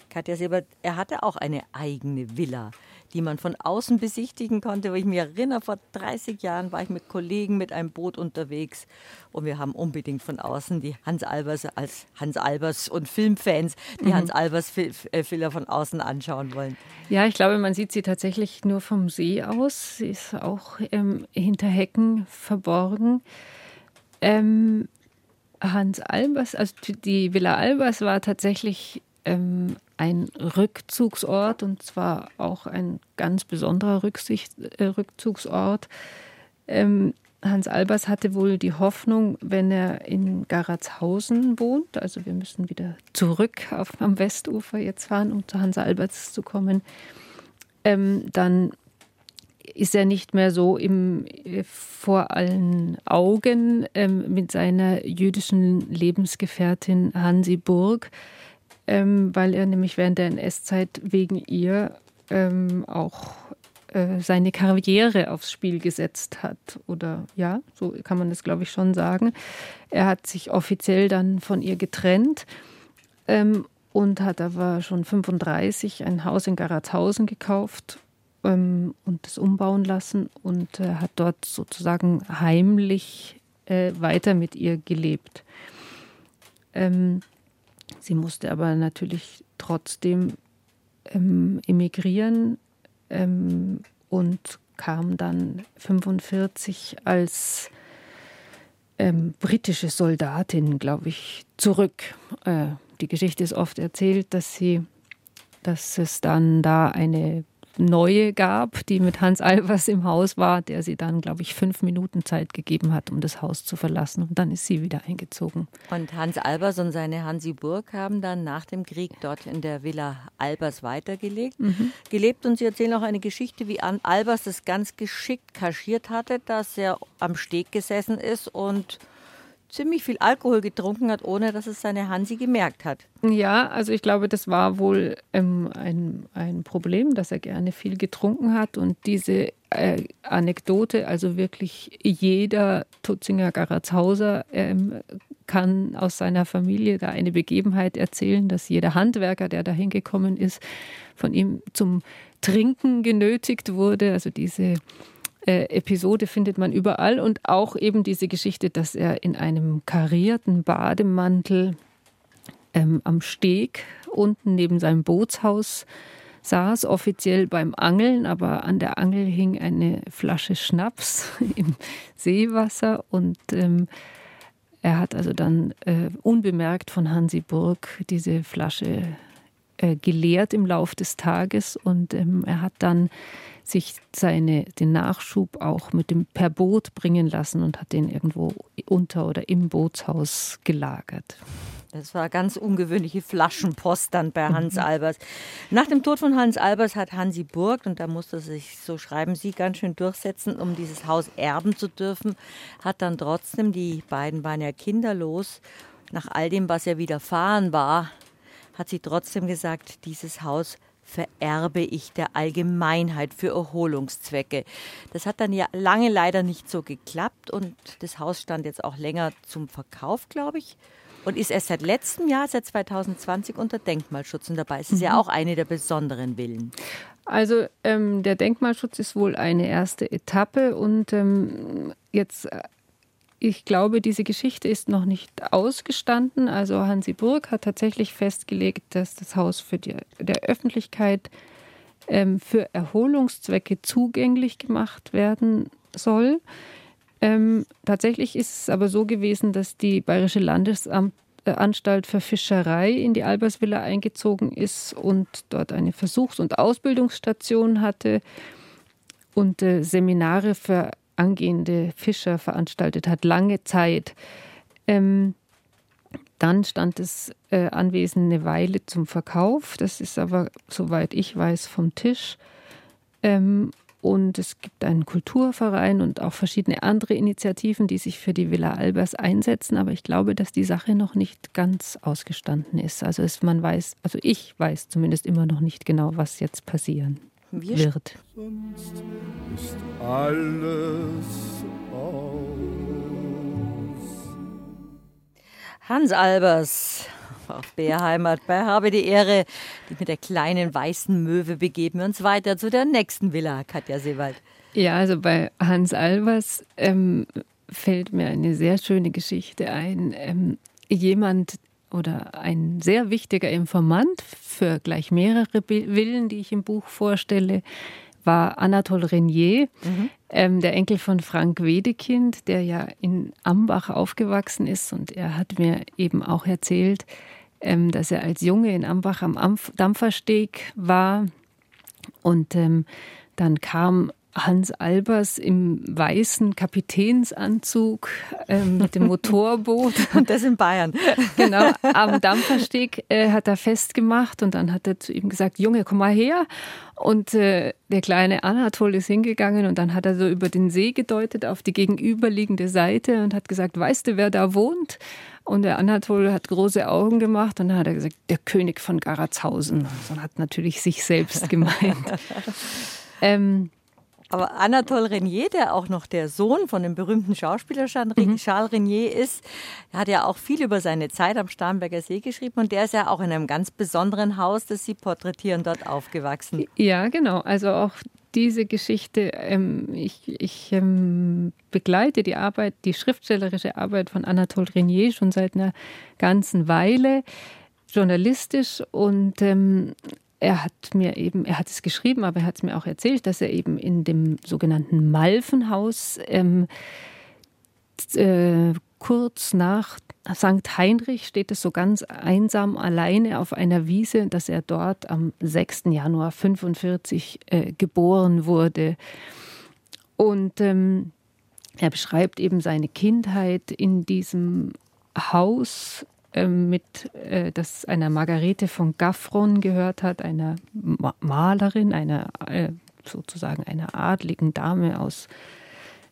Katja Siebert, er hatte auch eine eigene Villa die man von außen besichtigen konnte. Weil ich mich erinnere, vor 30 Jahren war ich mit Kollegen mit einem Boot unterwegs und wir haben unbedingt von außen die Hans Albers als Hans Albers und Filmfans die mhm. Hans Albers Villa äh, von außen anschauen wollen. Ja, ich glaube, man sieht sie tatsächlich nur vom See aus. Sie ist auch ähm, hinter Hecken verborgen. Ähm, Hans Albers, also die Villa Albers war tatsächlich ähm, ein Rückzugsort und zwar auch ein ganz besonderer Rücksicht, äh, Rückzugsort. Ähm, Hans Albers hatte wohl die Hoffnung, wenn er in Garatshausen wohnt, also wir müssen wieder zurück auf, am Westufer jetzt fahren, um zu Hans Albers zu kommen, ähm, dann ist er nicht mehr so im, äh, vor allen Augen ähm, mit seiner jüdischen Lebensgefährtin Hansi Burg ähm, weil er nämlich während der NS-Zeit wegen ihr ähm, auch äh, seine Karriere aufs Spiel gesetzt hat. Oder ja, so kann man das, glaube ich, schon sagen. Er hat sich offiziell dann von ihr getrennt ähm, und hat aber schon 35 ein Haus in Garatshausen gekauft ähm, und es umbauen lassen und äh, hat dort sozusagen heimlich äh, weiter mit ihr gelebt. Ähm, Sie musste aber natürlich trotzdem ähm, emigrieren ähm, und kam dann 1945 als ähm, britische Soldatin, glaube ich, zurück. Äh, die Geschichte ist oft erzählt, dass sie, dass es dann da eine neue gab, die mit Hans Albers im Haus war, der sie dann, glaube ich, fünf Minuten Zeit gegeben hat, um das Haus zu verlassen. Und dann ist sie wieder eingezogen. Und Hans Albers und seine Hansi Burg haben dann nach dem Krieg dort in der Villa Albers weitergelegt, mhm. gelebt. Und sie erzählen auch eine Geschichte, wie Albers das ganz geschickt kaschiert hatte, dass er am Steg gesessen ist und ziemlich viel Alkohol getrunken hat, ohne dass es seine Hansi gemerkt hat. Ja, also ich glaube, das war wohl ähm, ein, ein Problem, dass er gerne viel getrunken hat. Und diese äh, Anekdote, also wirklich jeder Tutzinger Garazhauser ähm, kann aus seiner Familie da eine Begebenheit erzählen, dass jeder Handwerker, der da hingekommen ist, von ihm zum Trinken genötigt wurde. Also diese äh, Episode findet man überall und auch eben diese Geschichte, dass er in einem karierten Bademantel ähm, am Steg unten neben seinem Bootshaus saß, offiziell beim Angeln, aber an der Angel hing eine Flasche Schnaps im Seewasser und ähm, er hat also dann äh, unbemerkt von Hansi Burg diese Flasche äh, geleert im Lauf des Tages und ähm, er hat dann sich seine, den Nachschub auch mit dem per Boot bringen lassen und hat den irgendwo unter oder im Bootshaus gelagert. Das war ganz ungewöhnliche Flaschenpost dann bei Hans mhm. Albers. Nach dem Tod von Hans Albers hat Hansi Burg, und da musste sich, so schreiben Sie, ganz schön durchsetzen, um dieses Haus erben zu dürfen, hat dann trotzdem, die beiden waren ja kinderlos, nach all dem, was ja widerfahren war, hat sie trotzdem gesagt, dieses Haus vererbe ich der Allgemeinheit für Erholungszwecke. Das hat dann ja lange leider nicht so geklappt und das Haus stand jetzt auch länger zum Verkauf, glaube ich. Und ist erst seit letztem Jahr, seit 2020, unter Denkmalschutz. Und dabei ist es mhm. ja auch eine der besonderen Villen. Also ähm, der Denkmalschutz ist wohl eine erste Etappe und ähm, jetzt äh, ich glaube, diese Geschichte ist noch nicht ausgestanden. Also Hansi Burg hat tatsächlich festgelegt, dass das Haus für die der Öffentlichkeit ähm, für Erholungszwecke zugänglich gemacht werden soll. Ähm, tatsächlich ist es aber so gewesen, dass die Bayerische Landesanstalt für Fischerei in die Albersvilla eingezogen ist und dort eine Versuchs- und Ausbildungsstation hatte und äh, Seminare für angehende Fischer veranstaltet hat, lange Zeit. Ähm, dann stand das äh, Anwesen eine Weile zum Verkauf. Das ist aber, soweit ich weiß, vom Tisch. Ähm, und es gibt einen Kulturverein und auch verschiedene andere Initiativen, die sich für die Villa Albers einsetzen. Aber ich glaube, dass die Sache noch nicht ganz ausgestanden ist. Also es, man weiß, also ich weiß zumindest immer noch nicht genau, was jetzt passieren wird. Sonst ist alles aus. Hans Albers auf Bärheimat bei Habe die Ehre, die mit der kleinen weißen Möwe begeben wir uns weiter zu der nächsten Villa, Katja Seewald. Ja, also bei Hans Albers ähm, fällt mir eine sehr schöne Geschichte ein. Ähm, jemand, oder ein sehr wichtiger Informant für gleich mehrere Villen, die ich im Buch vorstelle, war Anatole Renier, mhm. ähm, der Enkel von Frank Wedekind, der ja in Ambach aufgewachsen ist. Und er hat mir eben auch erzählt, ähm, dass er als Junge in Ambach am Ampf Dampfersteg war. Und ähm, dann kam Hans Albers im weißen Kapitänsanzug äh, mit dem Motorboot. und das in Bayern. genau, am Dampfersteg äh, hat er festgemacht und dann hat er zu ihm gesagt, Junge, komm mal her. Und äh, der kleine Anatol ist hingegangen und dann hat er so über den See gedeutet auf die gegenüberliegende Seite und hat gesagt, weißt du, wer da wohnt? Und der Anatol hat große Augen gemacht und dann hat er gesagt, der König von Garazhausen. Und hat natürlich sich selbst gemeint. ähm, aber Anatole Renier, der auch noch der Sohn von dem berühmten Schauspieler mhm. Charles Renier ist, hat ja auch viel über seine Zeit am Starnberger See geschrieben und der ist ja auch in einem ganz besonderen Haus, das Sie porträtieren, dort aufgewachsen. Ja, genau. Also auch diese Geschichte, ähm, ich, ich ähm, begleite die Arbeit, die schriftstellerische Arbeit von Anatole Renier schon seit einer ganzen Weile journalistisch und ähm, er hat mir eben, er hat es geschrieben, aber er hat es mir auch erzählt, dass er eben in dem sogenannten Malvenhaus ähm, äh, kurz nach St. Heinrich steht es so ganz einsam alleine auf einer Wiese, dass er dort am 6. Januar 45 äh, geboren wurde. Und ähm, er beschreibt eben seine Kindheit in diesem Haus mit, äh, das einer Margarete von Gaffron gehört hat, einer Ma Malerin, einer äh, sozusagen einer adligen Dame aus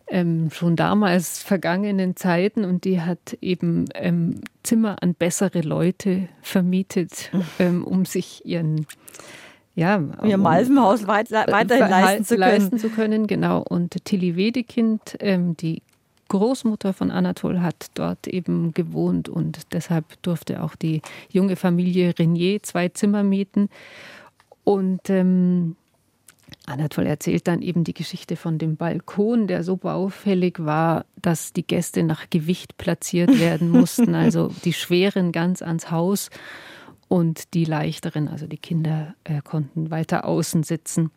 ähm, schon damals vergangenen Zeiten und die hat eben ähm, Zimmer an bessere Leute vermietet, ähm, um sich ihren ja, ihr Malvenhaus weit, weiterhin leisten zu können. Leisten zu können, genau. Und Tilly Wedekind, ähm, die Großmutter von Anatol, hat dort eben gewohnt und deshalb durfte auch die junge Familie Renier zwei Zimmer mieten. Und ähm, Anatol erzählt dann eben die Geschichte von dem Balkon, der so baufällig war, dass die Gäste nach Gewicht platziert werden mussten, also die schweren ganz ans Haus und die leichteren, also die Kinder äh, konnten weiter außen sitzen.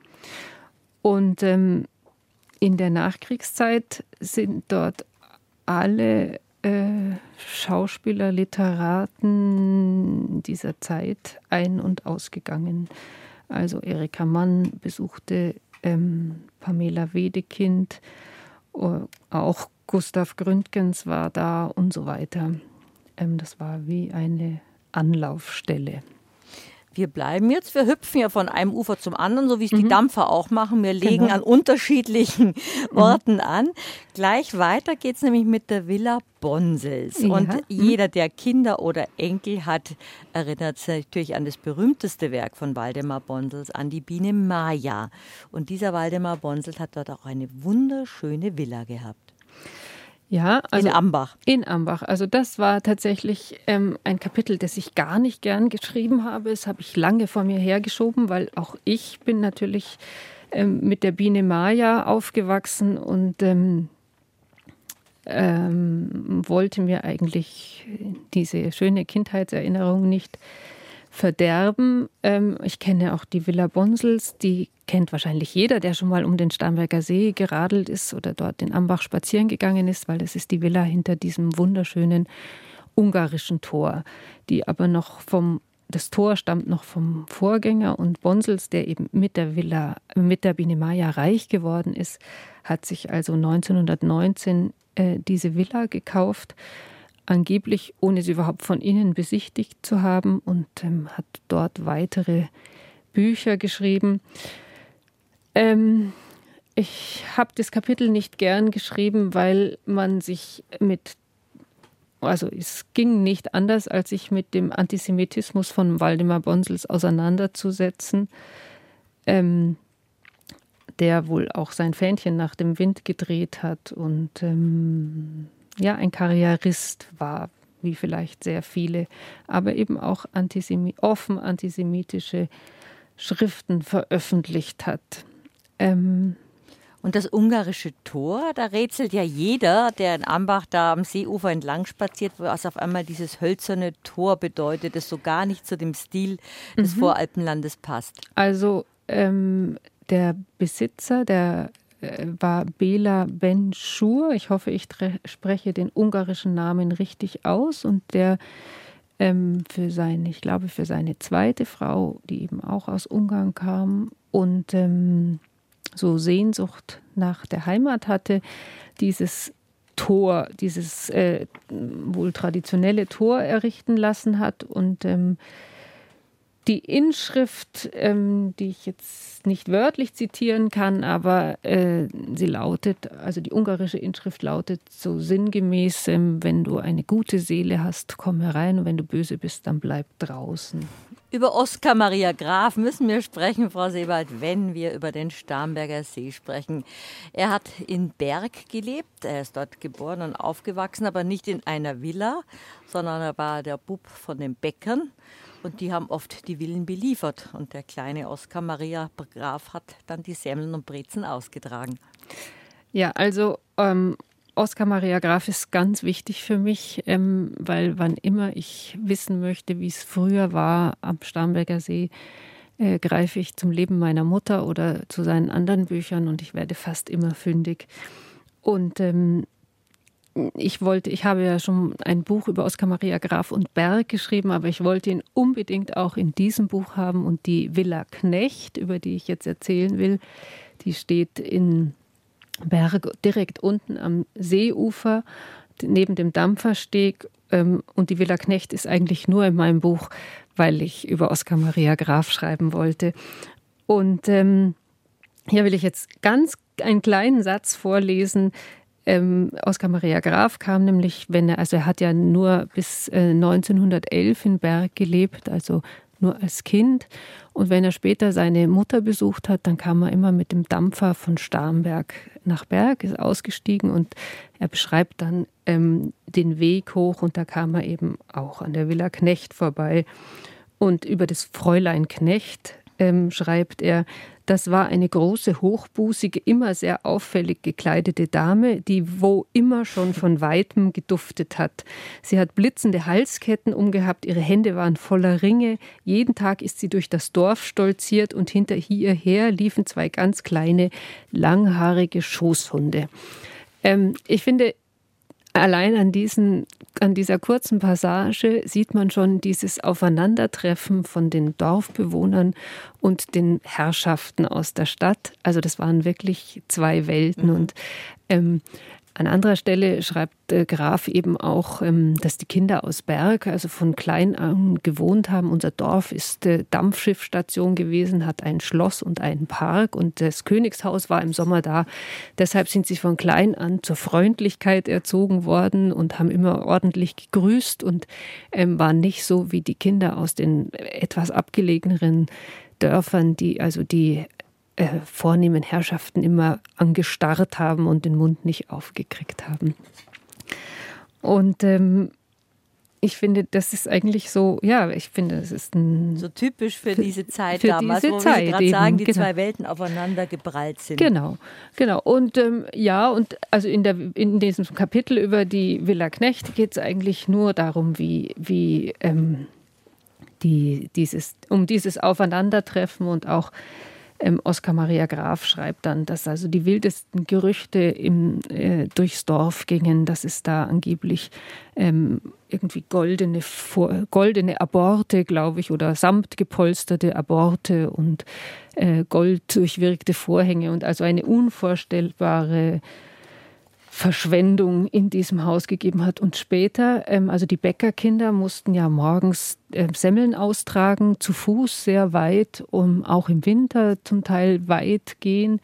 Und ähm, in der Nachkriegszeit sind dort alle äh, Schauspieler, Literaten dieser Zeit ein- und ausgegangen. Also Erika Mann besuchte ähm, Pamela Wedekind, uh, auch Gustav Gründgens war da und so weiter. Ähm, das war wie eine Anlaufstelle. Wir bleiben jetzt, wir hüpfen ja von einem Ufer zum anderen, so wie es mhm. die Dampfer auch machen. Wir legen genau. an unterschiedlichen mhm. Orten mhm. an. Gleich weiter geht es nämlich mit der Villa Bonsels. Ja. Und mhm. jeder, der Kinder oder Enkel hat, erinnert sich natürlich an das berühmteste Werk von Waldemar Bonsels, an die Biene Maya. Und dieser Waldemar Bonsels hat dort auch eine wunderschöne Villa gehabt. Ja, also in Ambach. In Ambach. Also das war tatsächlich ähm, ein Kapitel, das ich gar nicht gern geschrieben habe. Das habe ich lange vor mir hergeschoben, weil auch ich bin natürlich ähm, mit der Biene Maya aufgewachsen und ähm, ähm wollte mir eigentlich diese schöne Kindheitserinnerung nicht verderben. Ähm, ich kenne auch die Villa Bonsels, die kennt wahrscheinlich jeder, der schon mal um den Starnberger See geradelt ist oder dort in Ambach spazieren gegangen ist, weil das ist die Villa hinter diesem wunderschönen ungarischen Tor, die aber noch vom das Tor stammt noch vom Vorgänger und Bonsels, der eben mit der Villa, mit der Biene Maya reich geworden ist, hat sich also 1919 äh, diese Villa gekauft angeblich ohne sie überhaupt von innen besichtigt zu haben und ähm, hat dort weitere Bücher geschrieben. Ähm, ich habe das Kapitel nicht gern geschrieben, weil man sich mit, also es ging nicht anders, als sich mit dem Antisemitismus von Waldemar Bonsels auseinanderzusetzen, ähm, der wohl auch sein Fähnchen nach dem Wind gedreht hat und ähm, ja ein Karrierist war, wie vielleicht sehr viele, aber eben auch antisemi offen antisemitische Schriften veröffentlicht hat. Ähm, und das ungarische Tor, da rätselt ja jeder, der in Ambach da am Seeufer entlang spaziert, was auf einmal dieses hölzerne Tor bedeutet, das so gar nicht zu dem Stil des mhm. Voralpenlandes passt. Also ähm, der Besitzer, der war Bela Ben Schur. Ich hoffe, ich spreche den ungarischen Namen richtig aus. Und der ähm, für seine, ich glaube, für seine zweite Frau, die eben auch aus Ungarn kam und ähm, so Sehnsucht nach der Heimat hatte, dieses Tor, dieses äh, wohl traditionelle Tor errichten lassen hat und ähm, die Inschrift, ähm, die ich jetzt nicht wörtlich zitieren kann, aber äh, sie lautet, also die ungarische Inschrift lautet so sinngemäß, ähm, wenn du eine gute Seele hast, komm herein und wenn du böse bist, dann bleib draußen. Über Oskar Maria Graf müssen wir sprechen, Frau Sebald, wenn wir über den Starnberger See sprechen. Er hat in Berg gelebt, er ist dort geboren und aufgewachsen, aber nicht in einer Villa, sondern er war der Bub von den Bäckern und die haben oft die Villen beliefert. Und der kleine Oskar Maria Graf hat dann die Semmeln und Brezen ausgetragen. Ja, also ähm, Oskar Maria Graf ist ganz wichtig für mich, ähm, weil wann immer ich wissen möchte, wie es früher war am Starnberger See, äh, greife ich zum Leben meiner Mutter oder zu seinen anderen Büchern und ich werde fast immer fündig. Und ähm, ich wollte, ich habe ja schon ein Buch über Oskar Maria Graf und Berg geschrieben, aber ich wollte ihn unbedingt auch in diesem Buch haben und die Villa Knecht, über die ich jetzt erzählen will, die steht in Berg direkt unten am Seeufer neben dem Dampfersteg ähm, und die Villa Knecht ist eigentlich nur in meinem Buch, weil ich über Oskar Maria Graf schreiben wollte. Und ähm, hier will ich jetzt ganz einen kleinen Satz vorlesen. Ähm, Oskar Maria Graf kam nämlich, wenn er, also er hat ja nur bis äh, 1911 in Berg gelebt, also nur als Kind. Und wenn er später seine Mutter besucht hat, dann kam er immer mit dem Dampfer von Starnberg nach Berg, ist ausgestiegen und er beschreibt dann ähm, den Weg hoch und da kam er eben auch an der Villa Knecht vorbei. Und über das Fräulein Knecht ähm, schreibt er, das war eine große, hochbusige, immer sehr auffällig gekleidete Dame, die wo immer schon von weitem geduftet hat. Sie hat blitzende Halsketten umgehabt, ihre Hände waren voller Ringe. Jeden Tag ist sie durch das Dorf stolziert und hinter ihr her liefen zwei ganz kleine, langhaarige Schoßhunde. Ähm, ich finde, allein an, diesen, an dieser kurzen Passage sieht man schon dieses Aufeinandertreffen von den Dorfbewohnern und den Herrschaften aus der Stadt. Also das waren wirklich zwei Welten. Mhm. Und ähm, an anderer Stelle schreibt äh, Graf eben auch, ähm, dass die Kinder aus Berg, also von klein an gewohnt haben. Unser Dorf ist äh, Dampfschiffstation gewesen, hat ein Schloss und einen Park und das Königshaus war im Sommer da. Deshalb sind sie von klein an zur Freundlichkeit erzogen worden und haben immer ordentlich gegrüßt und ähm, waren nicht so wie die Kinder aus den etwas abgelegeneren Dörfern, die also die äh, vornehmen Herrschaften immer angestarrt haben und den Mund nicht aufgekriegt haben. Und ähm, ich finde, das ist eigentlich so, ja, ich finde, das ist ein. So typisch für, für diese Zeit für damals, diese wo Zeit wir gerade sagen, die genau. zwei Welten aufeinander geprallt sind. Genau, genau. Und ähm, ja, und also in, der, in diesem Kapitel über die Villa Knecht geht es eigentlich nur darum, wie, wie ähm, die, dieses, um dieses Aufeinandertreffen und auch ähm, Oskar Maria Graf schreibt dann, dass also die wildesten Gerüchte im, äh, durchs Dorf gingen, dass es da angeblich ähm, irgendwie goldene, goldene Aborte, glaube ich, oder samtgepolsterte Aborte und äh, golddurchwirkte Vorhänge und also eine unvorstellbare Verschwendung in diesem Haus gegeben hat. Und später, ähm, also die Bäckerkinder mussten ja morgens äh, Semmeln austragen, zu Fuß sehr weit, um auch im Winter zum Teil weit gehen.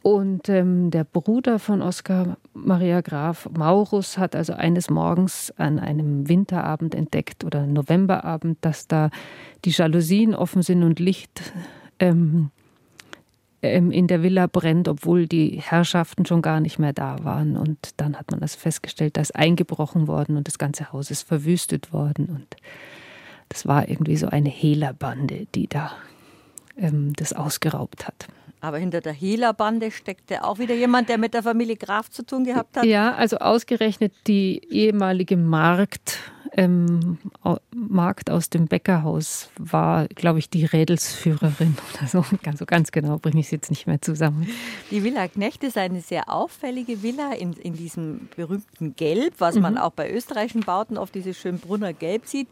Und ähm, der Bruder von Oskar Maria Graf, Maurus, hat also eines Morgens an einem Winterabend entdeckt oder Novemberabend, dass da die Jalousien offen sind und Licht ähm, ähm, in der Villa brennt, obwohl die Herrschaften schon gar nicht mehr da waren. Und dann hat man das festgestellt, da ist eingebrochen worden und das ganze Haus ist verwüstet worden. Und das war irgendwie so eine Hehlerbande, die da ähm, das ausgeraubt hat. Aber hinter der Hehlerbande steckte auch wieder jemand, der mit der Familie Graf zu tun gehabt hat? Ja, also ausgerechnet die ehemalige Markt ähm, Markt aus dem Bäckerhaus war, glaube ich, die Rädelsführerin oder so. Ganz, so ganz genau bringe ich es jetzt nicht mehr zusammen. Die Villa Knecht ist eine sehr auffällige Villa in, in diesem berühmten Gelb, was mhm. man auch bei österreichischen Bauten oft dieses Schönbrunner Gelb sieht.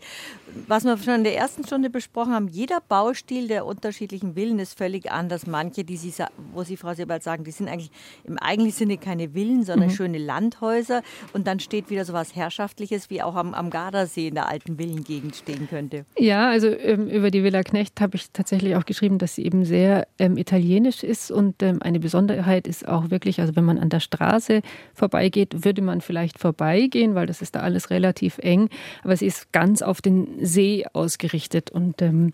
Was wir schon in der ersten Stunde besprochen haben, jeder Baustil der unterschiedlichen Villen ist völlig anders. Manche, die Sie, wo Sie, Frau Sebald, sagen, die sind eigentlich im eigentlichen Sinne keine Villen, sondern mhm. schöne Landhäuser. Und dann steht wieder so was Herrschaftliches wie auch am, am Garten Gardasee in der alten Villengegend stehen könnte. Ja, also ähm, über die Villa Knecht habe ich tatsächlich auch geschrieben, dass sie eben sehr ähm, italienisch ist und ähm, eine Besonderheit ist auch wirklich, also wenn man an der Straße vorbeigeht, würde man vielleicht vorbeigehen, weil das ist da alles relativ eng, aber sie ist ganz auf den See ausgerichtet und ähm,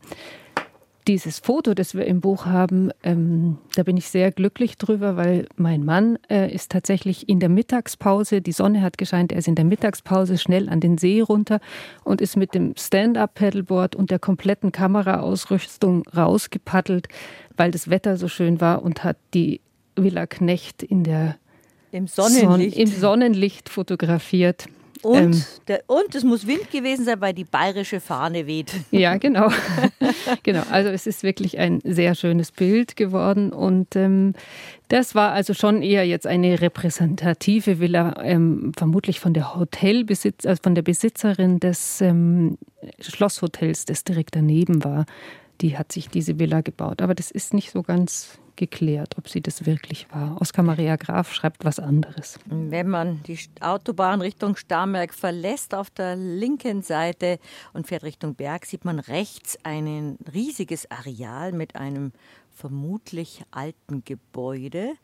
dieses Foto, das wir im Buch haben, ähm, da bin ich sehr glücklich drüber, weil mein Mann äh, ist tatsächlich in der Mittagspause, die Sonne hat gescheint, er ist in der Mittagspause schnell an den See runter und ist mit dem Stand-up-Paddleboard und der kompletten Kameraausrüstung rausgepaddelt, weil das Wetter so schön war und hat die Villa Knecht in der im Sonnenlicht, Son im Sonnenlicht fotografiert. Und, ähm, der, und es muss Wind gewesen sein, weil die bayerische Fahne weht. Ja, genau. genau. Also es ist wirklich ein sehr schönes Bild geworden. Und ähm, das war also schon eher jetzt eine repräsentative Villa, ähm, vermutlich von der Hotelbesitz, also von der Besitzerin des ähm, Schlosshotels, das direkt daneben war. Die hat sich diese Villa gebaut. Aber das ist nicht so ganz geklärt, ob sie das wirklich war. Oskar Maria Graf schreibt was anderes. Wenn man die Autobahn Richtung Starnberg verlässt auf der linken Seite und fährt Richtung Berg, sieht man rechts ein riesiges Areal mit einem vermutlich alten Gebäude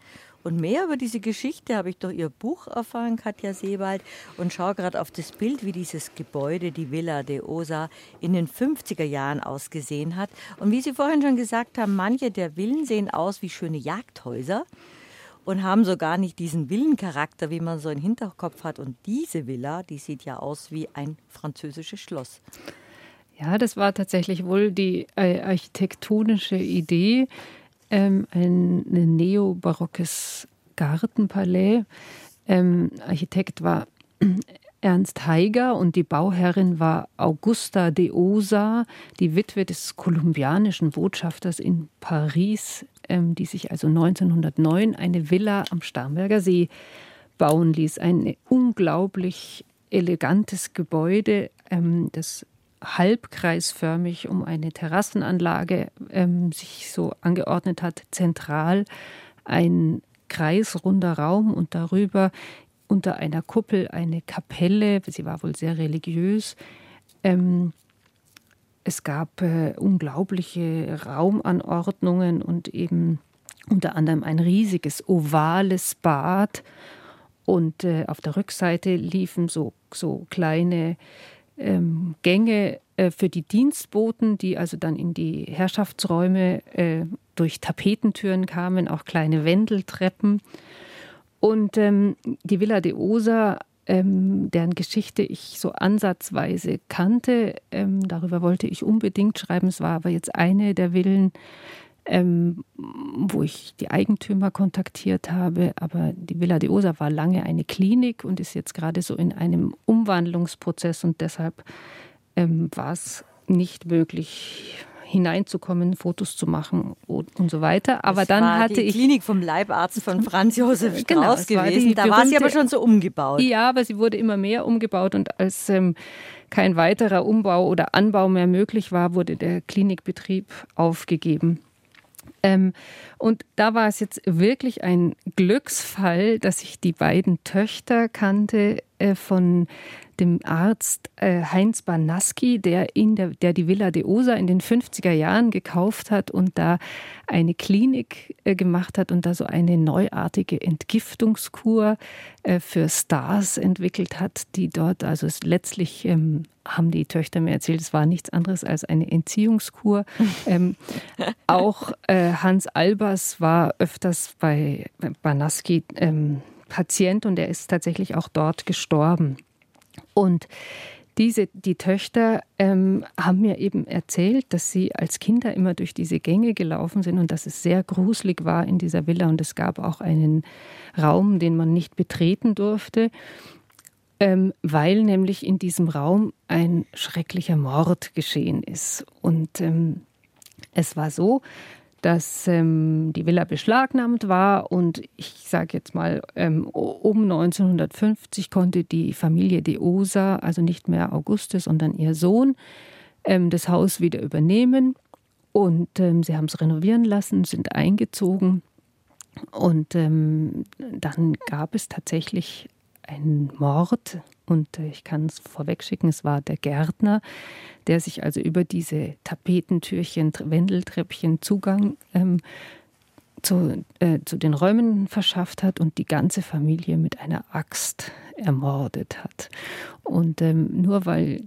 und mehr über diese Geschichte habe ich durch Ihr Buch erfahren, Katja Sebald, und schaue gerade auf das Bild, wie dieses Gebäude, die Villa de Osa, in den 50er Jahren ausgesehen hat. Und wie Sie vorhin schon gesagt haben, manche der Villen sehen aus wie schöne Jagdhäuser und haben so gar nicht diesen Villencharakter, wie man so im Hinterkopf hat. Und diese Villa, die sieht ja aus wie ein französisches Schloss. Ja, das war tatsächlich wohl die äh, architektonische Idee ähm, ein, neobarockes Gartenpalais. Ähm, Architekt war Ernst Heiger und die Bauherrin war Augusta de Osa, die Witwe des kolumbianischen Botschafters in Paris, ähm, die sich also 1909 eine Villa am Starnberger See bauen ließ. Ein unglaublich elegantes Gebäude, ähm, das halbkreisförmig um eine Terrassenanlage ähm, sich so angeordnet hat, zentral ein kreisrunder Raum und darüber unter einer Kuppel eine Kapelle. Sie war wohl sehr religiös. Ähm, es gab äh, unglaubliche Raumanordnungen und eben unter anderem ein riesiges ovales Bad. Und äh, auf der Rückseite liefen so, so kleine ähm, Gänge äh, für die Dienstboten, die also dann in die Herrschaftsräume äh, durch Tapetentüren kamen, auch kleine Wendeltreppen. Und ähm, die Villa de Osa, ähm, deren Geschichte ich so ansatzweise kannte, ähm, darüber wollte ich unbedingt schreiben. Es war aber jetzt eine der Villen, ähm, wo ich die Eigentümer kontaktiert habe. Aber die Villa de Osa war lange eine Klinik und ist jetzt gerade so in einem Umwandlungsprozess und deshalb ähm, war es nicht möglich hineinzukommen, Fotos zu machen und, und so weiter. Aber das dann war hatte die ich Klinik vom Leibarzt von Franz Josef Strauß genau, gewesen. War da war sie aber schon so umgebaut. Ja, aber sie wurde immer mehr umgebaut und als ähm, kein weiterer Umbau oder Anbau mehr möglich war, wurde der Klinikbetrieb aufgegeben. Ähm, und da war es jetzt wirklich ein Glücksfall, dass ich die beiden Töchter kannte äh, von dem Arzt äh, Heinz Banaski, der, in der, der die Villa de Osa in den 50er Jahren gekauft hat und da eine Klinik äh, gemacht hat und da so eine neuartige Entgiftungskur äh, für Stars entwickelt hat, die dort, also es letztlich ähm, haben die Töchter mir erzählt, es war nichts anderes als eine Entziehungskur. ähm, auch äh, Hans Albers war öfters bei Banaski ähm, Patient und er ist tatsächlich auch dort gestorben. Und diese, die Töchter ähm, haben mir eben erzählt, dass sie als Kinder immer durch diese Gänge gelaufen sind und dass es sehr gruselig war in dieser Villa und es gab auch einen Raum, den man nicht betreten durfte, ähm, weil nämlich in diesem Raum ein schrecklicher Mord geschehen ist. Und ähm, es war so, dass ähm, die Villa beschlagnahmt war und ich sage jetzt mal, ähm, um 1950 konnte die Familie de Osa, also nicht mehr Auguste, sondern ihr Sohn, ähm, das Haus wieder übernehmen und ähm, sie haben es renovieren lassen, sind eingezogen und ähm, dann gab es tatsächlich einen Mord und äh, ich kann es vorwegschicken, es war der Gärtner, der sich also über diese Tapetentürchen, Wendeltreppchen Zugang ähm, zu, äh, zu den Räumen verschafft hat und die ganze Familie mit einer Axt ermordet hat. Und ähm, nur weil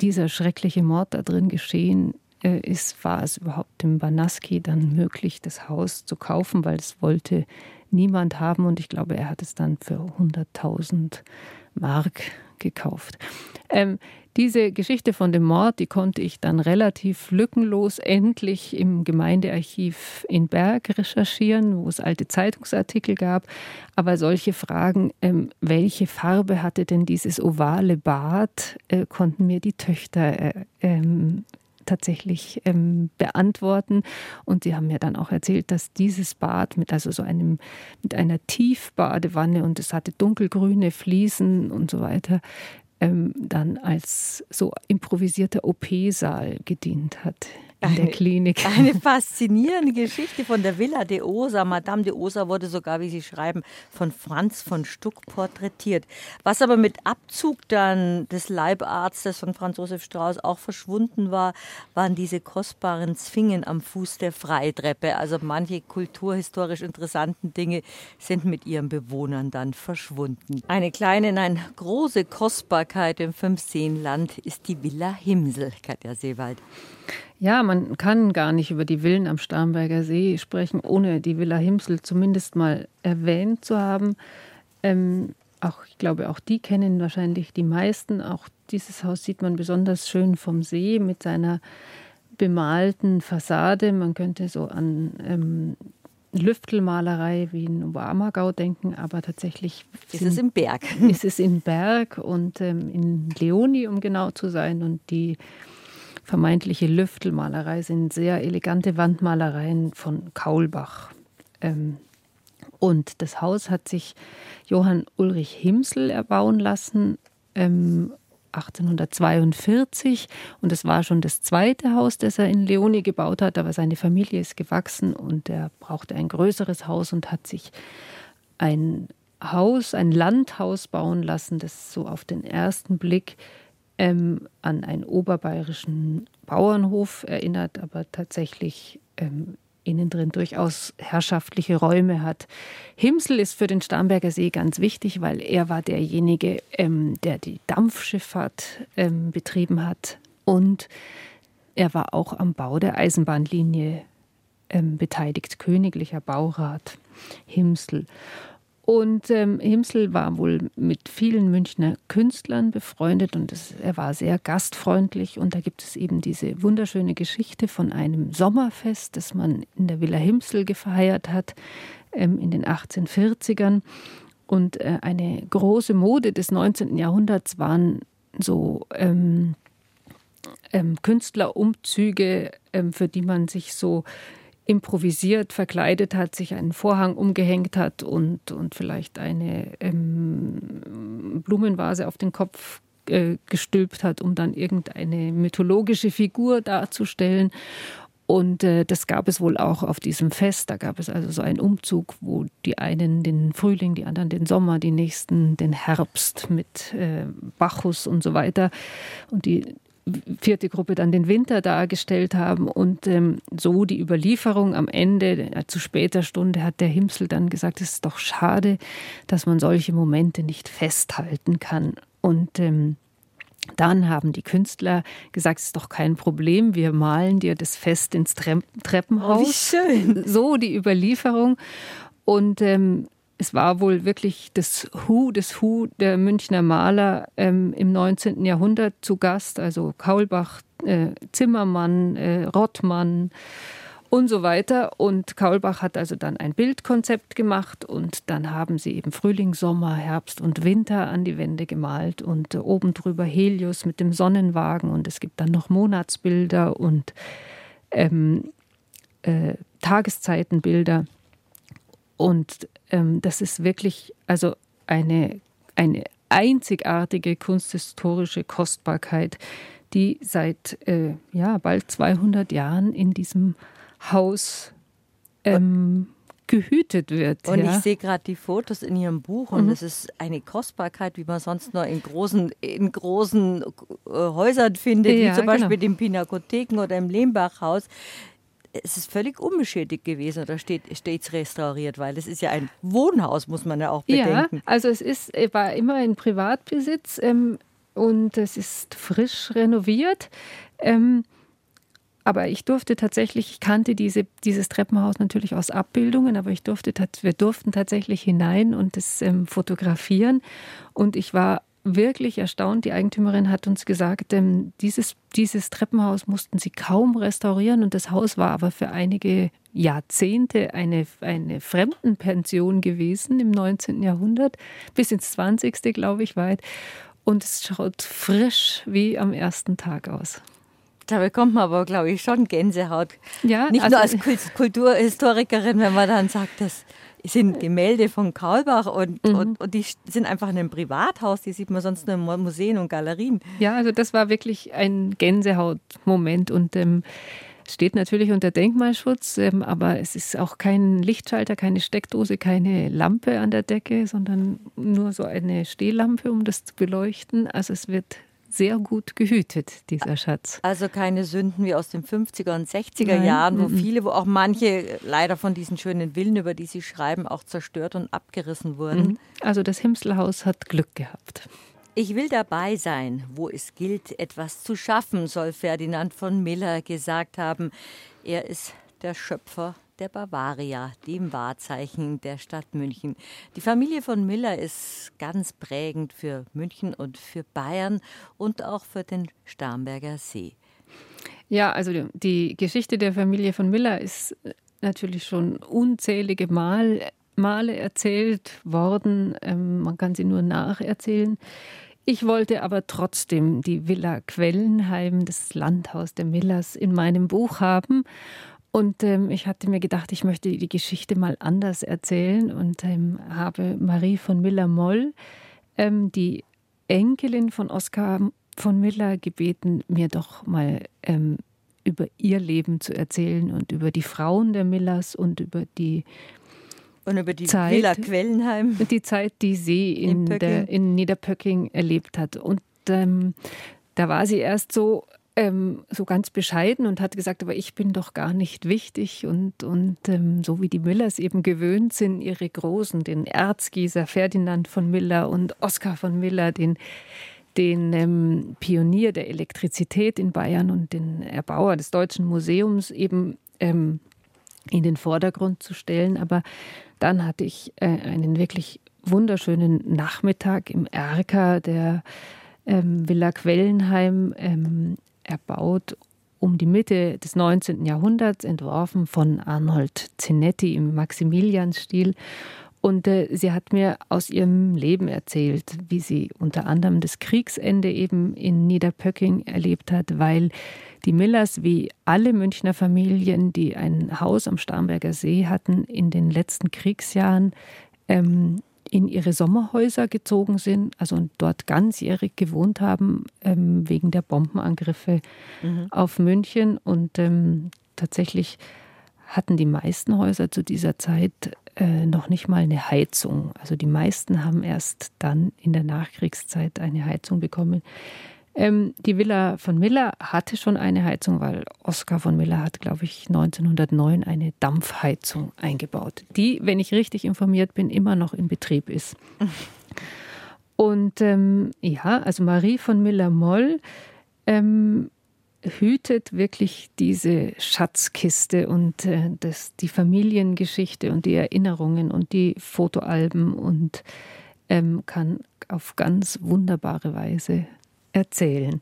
dieser schreckliche Mord da drin geschehen äh, ist, war es überhaupt dem Banaski dann möglich, das Haus zu kaufen, weil es wollte niemand haben und ich glaube, er hat es dann für 100.000 Mark gekauft. Ähm, diese Geschichte von dem Mord, die konnte ich dann relativ lückenlos endlich im Gemeindearchiv in Berg recherchieren, wo es alte Zeitungsartikel gab. Aber solche Fragen, ähm, welche Farbe hatte denn dieses ovale Bad, äh, konnten mir die Töchter äh, ähm, tatsächlich ähm, beantworten. Und sie haben mir dann auch erzählt, dass dieses Bad mit also so einem mit einer Tiefbadewanne und es hatte dunkelgrüne Fliesen und so weiter ähm, dann als so improvisierter OP-Saal gedient hat in eine, der Klinik. Eine faszinierende Geschichte von der Villa de Osa. Madame de Osa wurde sogar, wie Sie schreiben, von Franz von Stuck porträtiert. Was aber mit Abzug dann des Leibarztes von Franz Josef Strauß auch verschwunden war, waren diese kostbaren Zwingen am Fuß der Freitreppe. Also manche kulturhistorisch interessanten Dinge sind mit ihren Bewohnern dann verschwunden. Eine kleine, nein, große Kostbarkeit im Fünfseenland ist die Villa Himsel, Katja Seewald. Ja, man kann gar nicht über die Villen am Starnberger See sprechen, ohne die Villa Himsel zumindest mal erwähnt zu haben. Ähm, auch, ich glaube, auch die kennen wahrscheinlich die meisten. Auch dieses Haus sieht man besonders schön vom See mit seiner bemalten Fassade. Man könnte so an ähm, Lüftelmalerei wie in Oberammergau denken, aber tatsächlich ist es im Berg. Ist es im Berg und ähm, in Leoni, um genau zu sein. Und die vermeintliche Lüftelmalerei sind sehr elegante Wandmalereien von Kaulbach. Ähm, und das Haus hat sich Johann Ulrich Himsel erbauen lassen, ähm, 1842. Und es war schon das zweite Haus, das er in Leoni gebaut hat, aber seine Familie ist gewachsen und er brauchte ein größeres Haus und hat sich ein Haus, ein Landhaus bauen lassen, das so auf den ersten Blick ähm, an einen oberbayerischen Bauernhof erinnert, aber tatsächlich ähm, innen drin durchaus herrschaftliche Räume hat. Himsel ist für den Starnberger See ganz wichtig, weil er war derjenige, ähm, der die Dampfschifffahrt ähm, betrieben hat und er war auch am Bau der Eisenbahnlinie ähm, beteiligt, königlicher Baurat Himsel. Und ähm, Himsel war wohl mit vielen Münchner Künstlern befreundet und es, er war sehr gastfreundlich. Und da gibt es eben diese wunderschöne Geschichte von einem Sommerfest, das man in der Villa Himsel gefeiert hat ähm, in den 1840ern. Und äh, eine große Mode des 19. Jahrhunderts waren so ähm, ähm, Künstlerumzüge, ähm, für die man sich so improvisiert, verkleidet hat, sich einen Vorhang umgehängt hat und, und vielleicht eine ähm, Blumenvase auf den Kopf äh, gestülpt hat, um dann irgendeine mythologische Figur darzustellen. Und äh, das gab es wohl auch auf diesem Fest. Da gab es also so einen Umzug, wo die einen den Frühling, die anderen den Sommer, die nächsten den Herbst mit äh, Bacchus und so weiter. Und die vierte Gruppe dann den Winter dargestellt haben und ähm, so die Überlieferung am Ende, äh, zu später Stunde hat der Himsel dann gesagt, es ist doch schade, dass man solche Momente nicht festhalten kann. Und ähm, dann haben die Künstler gesagt, es ist doch kein Problem, wir malen dir das Fest ins Tre Treppenhaus. Oh, wie schön. So die Überlieferung. Und ähm, es war wohl wirklich das Hu, das Hu der Münchner Maler ähm, im 19. Jahrhundert zu Gast, also Kaulbach, äh, Zimmermann, äh, Rottmann und so weiter. Und Kaulbach hat also dann ein Bildkonzept gemacht und dann haben sie eben Frühling, Sommer, Herbst und Winter an die Wände gemalt und äh, oben drüber Helios mit dem Sonnenwagen und es gibt dann noch Monatsbilder und ähm, äh, Tageszeitenbilder. Und ähm, das ist wirklich also eine, eine einzigartige kunsthistorische Kostbarkeit, die seit äh, ja, bald 200 Jahren in diesem Haus ähm, gehütet wird. Und ja. ich sehe gerade die Fotos in Ihrem Buch und mhm. es ist eine Kostbarkeit, wie man sonst nur in großen, in großen äh, Häusern findet, ja, wie zum Beispiel genau. den Pinakotheken oder im Lehmbachhaus es ist völlig unbeschädigt gewesen oder steht es restauriert, weil es ist ja ein Wohnhaus, muss man ja auch bedenken. Ja, also es ist, war immer in Privatbesitz ähm, und es ist frisch renoviert. Ähm, aber ich durfte tatsächlich, ich kannte diese, dieses Treppenhaus natürlich aus Abbildungen, aber ich durfte, wir durften tatsächlich hinein und es ähm, fotografieren. Und ich war wirklich erstaunt. Die Eigentümerin hat uns gesagt, ähm, dieses, dieses Treppenhaus mussten sie kaum restaurieren und das Haus war aber für einige Jahrzehnte eine, eine Fremdenpension gewesen im 19. Jahrhundert, bis ins 20. glaube ich weit. Und es schaut frisch wie am ersten Tag aus. Da bekommt man aber, glaube ich, schon Gänsehaut. Ja, Nicht also nur als Kulturhistorikerin, wenn man dann sagt, das sind Gemälde von Kaulbach und, mhm. und, und, die sind einfach in einem Privathaus, die sieht man sonst nur in Museen und Galerien. Ja, also das war wirklich ein Gänsehautmoment und ähm, steht natürlich unter Denkmalschutz, ähm, aber es ist auch kein Lichtschalter, keine Steckdose, keine Lampe an der Decke, sondern nur so eine Stehlampe, um das zu beleuchten. Also es wird sehr gut gehütet, dieser Schatz. Also keine Sünden wie aus den 50er und 60er Nein. Jahren, wo viele, wo auch manche leider von diesen schönen Villen, über die Sie schreiben, auch zerstört und abgerissen wurden. Mhm. Also das Himselhaus hat Glück gehabt. Ich will dabei sein, wo es gilt, etwas zu schaffen, soll Ferdinand von Miller gesagt haben. Er ist der Schöpfer der Bavaria, dem Wahrzeichen der Stadt München. Die Familie von Miller ist ganz prägend für München und für Bayern und auch für den Starnberger See. Ja, also die Geschichte der Familie von Miller ist natürlich schon unzählige Mal, Male erzählt worden. Ähm, man kann sie nur nacherzählen. Ich wollte aber trotzdem die Villa Quellenheim, das Landhaus der Millers, in meinem Buch haben. Und ähm, ich hatte mir gedacht, ich möchte die Geschichte mal anders erzählen und ähm, habe Marie von Miller-Moll, ähm, die Enkelin von Oskar von Miller, gebeten, mir doch mal ähm, über ihr Leben zu erzählen und über die Frauen der Millers und über die und über die Zeit, Villa Quellenheim. Die Zeit, die sie in, in, der, in Niederpöcking erlebt hat. Und ähm, da war sie erst so ähm, so ganz bescheiden und hat gesagt, aber ich bin doch gar nicht wichtig. Und, und ähm, so wie die Müllers eben gewöhnt sind, ihre Großen, den Erzgießer Ferdinand von Miller und Oskar von Miller, den, den ähm, Pionier der Elektrizität in Bayern und den Erbauer des Deutschen Museums eben ähm, in den Vordergrund zu stellen. Aber dann hatte ich äh, einen wirklich wunderschönen Nachmittag im Erker der ähm, Villa Quellenheim ähm, erbaut um die Mitte des 19. Jahrhunderts, entworfen von Arnold Zinetti im Maximilianstil. Und äh, sie hat mir aus ihrem Leben erzählt, wie sie unter anderem das Kriegsende eben in Niederpöcking erlebt hat, weil die Millers, wie alle Münchner Familien, die ein Haus am Starnberger See hatten, in den letzten Kriegsjahren ähm, in ihre Sommerhäuser gezogen sind, also dort ganzjährig gewohnt haben, ähm, wegen der Bombenangriffe mhm. auf München. Und ähm, tatsächlich hatten die meisten Häuser zu dieser Zeit äh, noch nicht mal eine Heizung. Also die meisten haben erst dann in der Nachkriegszeit eine Heizung bekommen. Ähm, die Villa von Miller hatte schon eine Heizung, weil Oskar von Miller hat, glaube ich, 1909 eine Dampfheizung eingebaut, die, wenn ich richtig informiert bin, immer noch in Betrieb ist. Und ähm, ja, also Marie von Miller-Moll ähm, hütet wirklich diese Schatzkiste und äh, das, die Familiengeschichte und die Erinnerungen und die Fotoalben und ähm, kann auf ganz wunderbare Weise erzählen.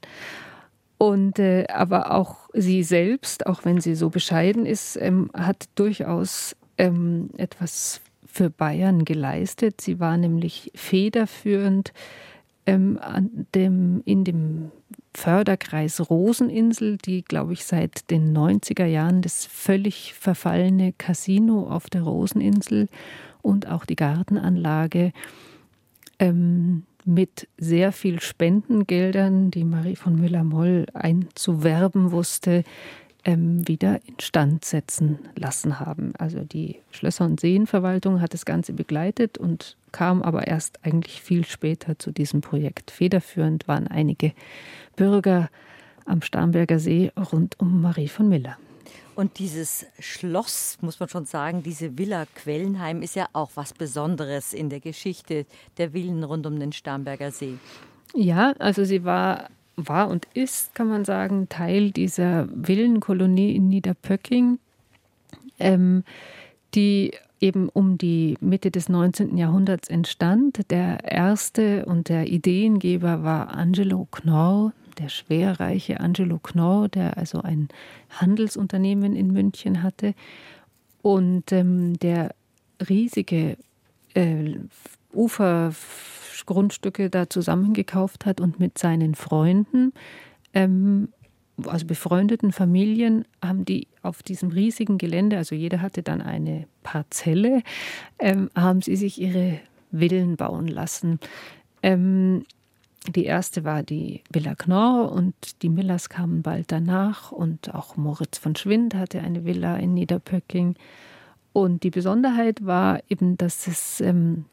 Und äh, aber auch sie selbst, auch wenn sie so bescheiden ist, ähm, hat durchaus ähm, etwas für Bayern geleistet. Sie war nämlich federführend ähm, dem, in dem Förderkreis Roseninsel, die, glaube ich, seit den 90er Jahren das völlig verfallene Casino auf der Roseninsel und auch die Gartenanlage ähm, mit sehr viel Spendengeldern, die Marie von Müller-Moll einzuwerben wusste, ähm, wieder instand setzen lassen haben. Also die Schlösser- und Seenverwaltung hat das Ganze begleitet und kam aber erst eigentlich viel später zu diesem Projekt. Federführend waren einige Bürger am Starnberger See rund um Marie von Miller. Und dieses Schloss, muss man schon sagen, diese Villa Quellenheim ist ja auch was Besonderes in der Geschichte der Villen rund um den Starnberger See. Ja, also sie war, war und ist, kann man sagen, Teil dieser Villenkolonie in Niederpöcking, ähm, die eben um die Mitte des 19. Jahrhunderts entstand. Der erste und der Ideengeber war Angelo Knorr, der schwerreiche Angelo Knorr, der also ein Handelsunternehmen in München hatte und ähm, der riesige äh, Ufergrundstücke da zusammengekauft hat und mit seinen Freunden ähm, also befreundeten Familien haben die auf diesem riesigen Gelände, also jeder hatte dann eine Parzelle, ähm, haben sie sich ihre Villen bauen lassen. Ähm, die erste war die Villa Knorr und die Millers kamen bald danach und auch Moritz von Schwind hatte eine Villa in Niederpöcking. Und die Besonderheit war eben, dass es ähm,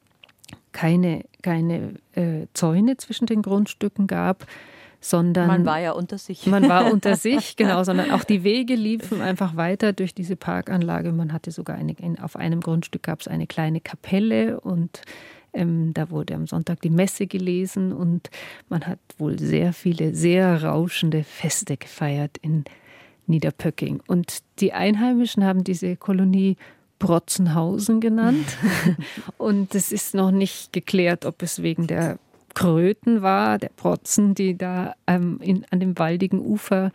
keine, keine äh, Zäune zwischen den Grundstücken gab, sondern man war ja unter sich. Man war unter sich, genau, sondern auch die Wege liefen einfach weiter durch diese Parkanlage. Man hatte sogar eine, auf einem Grundstück gab es eine kleine Kapelle und ähm, da wurde am Sonntag die Messe gelesen und man hat wohl sehr viele, sehr rauschende Feste gefeiert in Niederpöcking. Und die Einheimischen haben diese Kolonie Brotzenhausen genannt. und es ist noch nicht geklärt, ob es wegen der Kröten war, der Protzen, die da ähm, in, an dem waldigen Ufer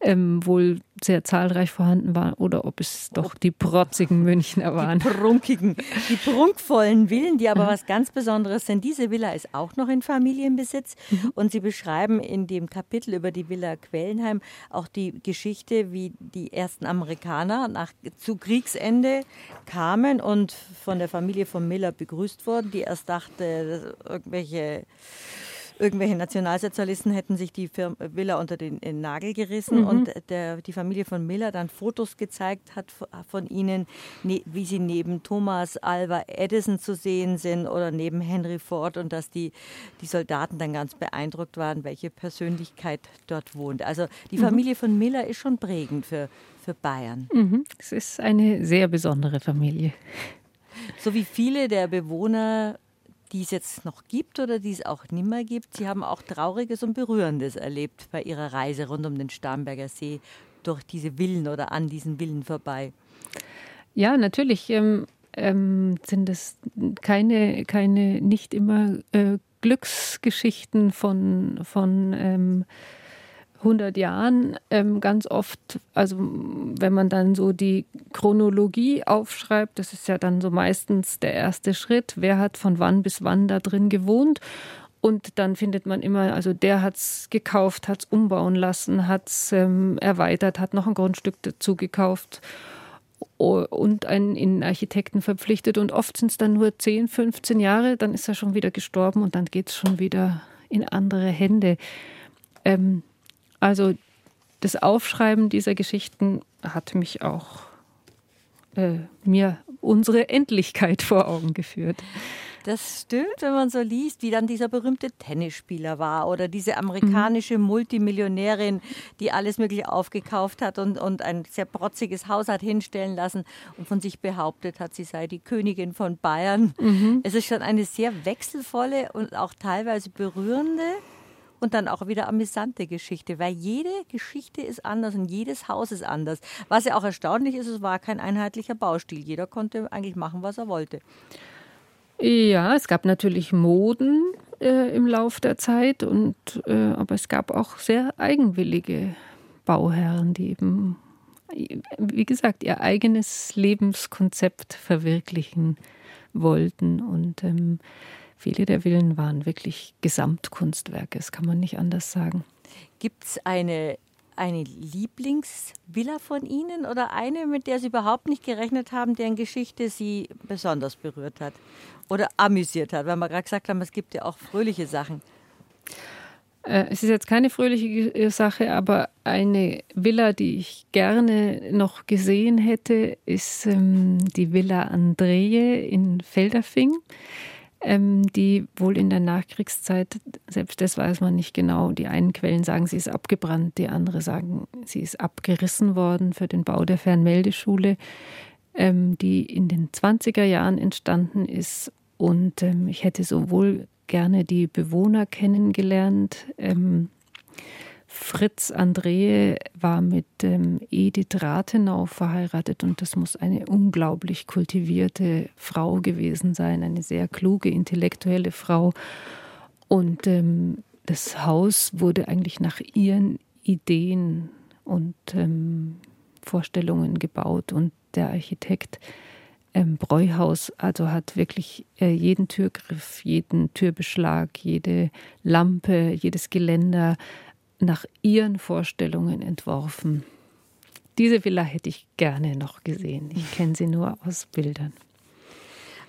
ähm, wohl sehr zahlreich vorhanden waren oder ob es doch die protzigen Münchner waren. Die prunkigen, die prunkvollen Villen, die aber was ganz Besonderes sind. Diese Villa ist auch noch in Familienbesitz mhm. und Sie beschreiben in dem Kapitel über die Villa Quellenheim auch die Geschichte, wie die ersten Amerikaner nach, zu Kriegsende kamen und von der Familie von Miller begrüßt wurden, die erst dachte, irgendwelche irgendwelche Nationalsozialisten hätten sich die Villa unter den, den Nagel gerissen mhm. und der, die Familie von Miller dann Fotos gezeigt hat von ihnen, ne, wie sie neben Thomas Alva Edison zu sehen sind oder neben Henry Ford und dass die, die Soldaten dann ganz beeindruckt waren, welche Persönlichkeit dort wohnt. Also die mhm. Familie von Miller ist schon prägend für, für Bayern. Mhm. Es ist eine sehr besondere Familie. So wie viele der Bewohner die es jetzt noch gibt oder die es auch nimmer gibt. Sie haben auch Trauriges und Berührendes erlebt bei Ihrer Reise rund um den Starnberger See durch diese Villen oder an diesen Villen vorbei. Ja, natürlich ähm, ähm, sind es keine, keine nicht immer äh, Glücksgeschichten von, von ähm, 100 Jahren ähm, ganz oft, also wenn man dann so die Chronologie aufschreibt, das ist ja dann so meistens der erste Schritt, wer hat von wann bis wann da drin gewohnt. Und dann findet man immer, also der hat es gekauft, hat es umbauen lassen, hat es ähm, erweitert, hat noch ein Grundstück dazu gekauft und einen Innenarchitekten verpflichtet. Und oft sind es dann nur 10, 15 Jahre, dann ist er schon wieder gestorben und dann geht es schon wieder in andere Hände. Ähm, also das Aufschreiben dieser Geschichten hat mich auch äh, mir unsere Endlichkeit vor Augen geführt. Das stimmt, wenn man so liest, wie dann dieser berühmte Tennisspieler war oder diese amerikanische mhm. Multimillionärin, die alles Mögliche aufgekauft hat und, und ein sehr protziges Haus hat hinstellen lassen und von sich behauptet hat, sie sei die Königin von Bayern. Mhm. Es ist schon eine sehr wechselvolle und auch teilweise berührende und dann auch wieder amüsante Geschichte, weil jede Geschichte ist anders und jedes Haus ist anders. Was ja auch erstaunlich ist, es war kein einheitlicher Baustil. Jeder konnte eigentlich machen, was er wollte. Ja, es gab natürlich Moden äh, im Lauf der Zeit, und, äh, aber es gab auch sehr eigenwillige Bauherren, die eben, wie gesagt, ihr eigenes Lebenskonzept verwirklichen wollten. Und ähm, Viele der Villen waren wirklich Gesamtkunstwerke, das kann man nicht anders sagen. Gibt es eine, eine Lieblingsvilla von Ihnen oder eine, mit der Sie überhaupt nicht gerechnet haben, deren Geschichte Sie besonders berührt hat oder amüsiert hat? Weil wir gerade gesagt haben, es gibt ja auch fröhliche Sachen. Äh, es ist jetzt keine fröhliche Sache, aber eine Villa, die ich gerne noch gesehen hätte, ist ähm, die Villa Andreje in Felderfing die wohl in der Nachkriegszeit, selbst das weiß man nicht genau, die einen Quellen sagen, sie ist abgebrannt, die andere sagen, sie ist abgerissen worden für den Bau der Fernmeldeschule, ähm, die in den 20er Jahren entstanden ist. Und ähm, ich hätte sowohl gerne die Bewohner kennengelernt, ähm, Fritz André war mit ähm, Edith Rathenau verheiratet und das muss eine unglaublich kultivierte Frau gewesen sein, eine sehr kluge, intellektuelle Frau. Und ähm, das Haus wurde eigentlich nach ihren Ideen und ähm, Vorstellungen gebaut und der Architekt ähm, Bräuhaus also hat wirklich äh, jeden Türgriff, jeden Türbeschlag, jede Lampe, jedes Geländer nach ihren Vorstellungen entworfen. Diese Villa hätte ich gerne noch gesehen. Ich kenne sie nur aus Bildern.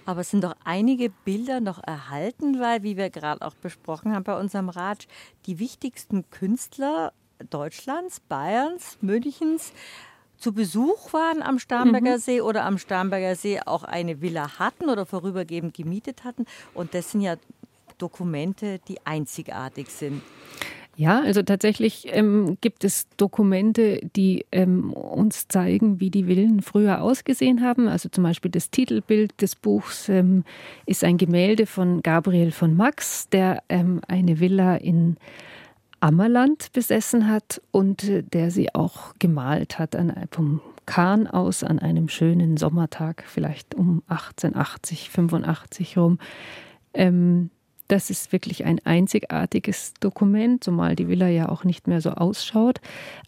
Aber es sind doch einige Bilder noch erhalten, weil, wie wir gerade auch besprochen haben bei unserem Ratsch, die wichtigsten Künstler Deutschlands, Bayerns, Münchens zu Besuch waren am Starnberger mhm. See oder am Starnberger See auch eine Villa hatten oder vorübergehend gemietet hatten. Und das sind ja Dokumente, die einzigartig sind. Ja, also tatsächlich ähm, gibt es Dokumente, die ähm, uns zeigen, wie die Villen früher ausgesehen haben. Also zum Beispiel das Titelbild des Buchs ähm, ist ein Gemälde von Gabriel von Max, der ähm, eine Villa in Ammerland besessen hat und äh, der sie auch gemalt hat an, vom Kahn aus an einem schönen Sommertag, vielleicht um 1880, 85 rum. Ähm, das ist wirklich ein einzigartiges Dokument, zumal die Villa ja auch nicht mehr so ausschaut.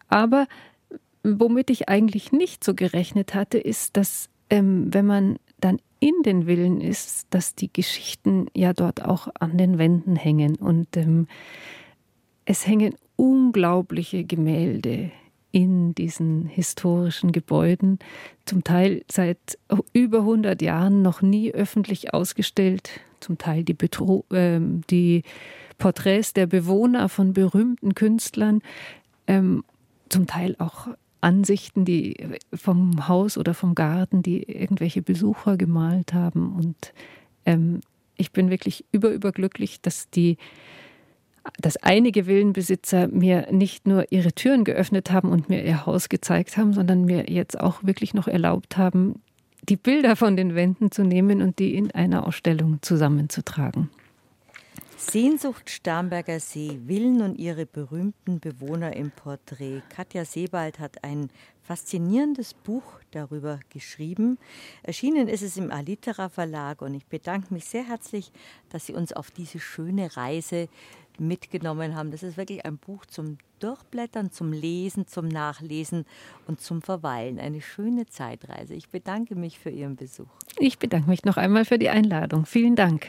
Aber womit ich eigentlich nicht so gerechnet hatte, ist, dass ähm, wenn man dann in den Villen ist, dass die Geschichten ja dort auch an den Wänden hängen. Und ähm, es hängen unglaubliche Gemälde in diesen historischen Gebäuden, zum Teil seit über 100 Jahren noch nie öffentlich ausgestellt, zum Teil die, Betro äh, die Porträts der Bewohner von berühmten Künstlern, ähm, zum Teil auch Ansichten, die vom Haus oder vom Garten, die irgendwelche Besucher gemalt haben. Und ähm, ich bin wirklich über überglücklich, dass die dass einige Villenbesitzer mir nicht nur ihre Türen geöffnet haben und mir ihr Haus gezeigt haben, sondern mir jetzt auch wirklich noch erlaubt haben, die Bilder von den Wänden zu nehmen und die in einer Ausstellung zusammenzutragen. Sehnsucht Starnberger See, Villen und ihre berühmten Bewohner im Porträt. Katja Sebald hat ein faszinierendes Buch darüber geschrieben. Erschienen ist es im Alitera Verlag und ich bedanke mich sehr herzlich, dass Sie uns auf diese schöne Reise mitgenommen haben. Das ist wirklich ein Buch zum Durchblättern, zum Lesen, zum Nachlesen und zum Verweilen. Eine schöne Zeitreise. Ich bedanke mich für Ihren Besuch. Ich bedanke mich noch einmal für die Einladung. Vielen Dank.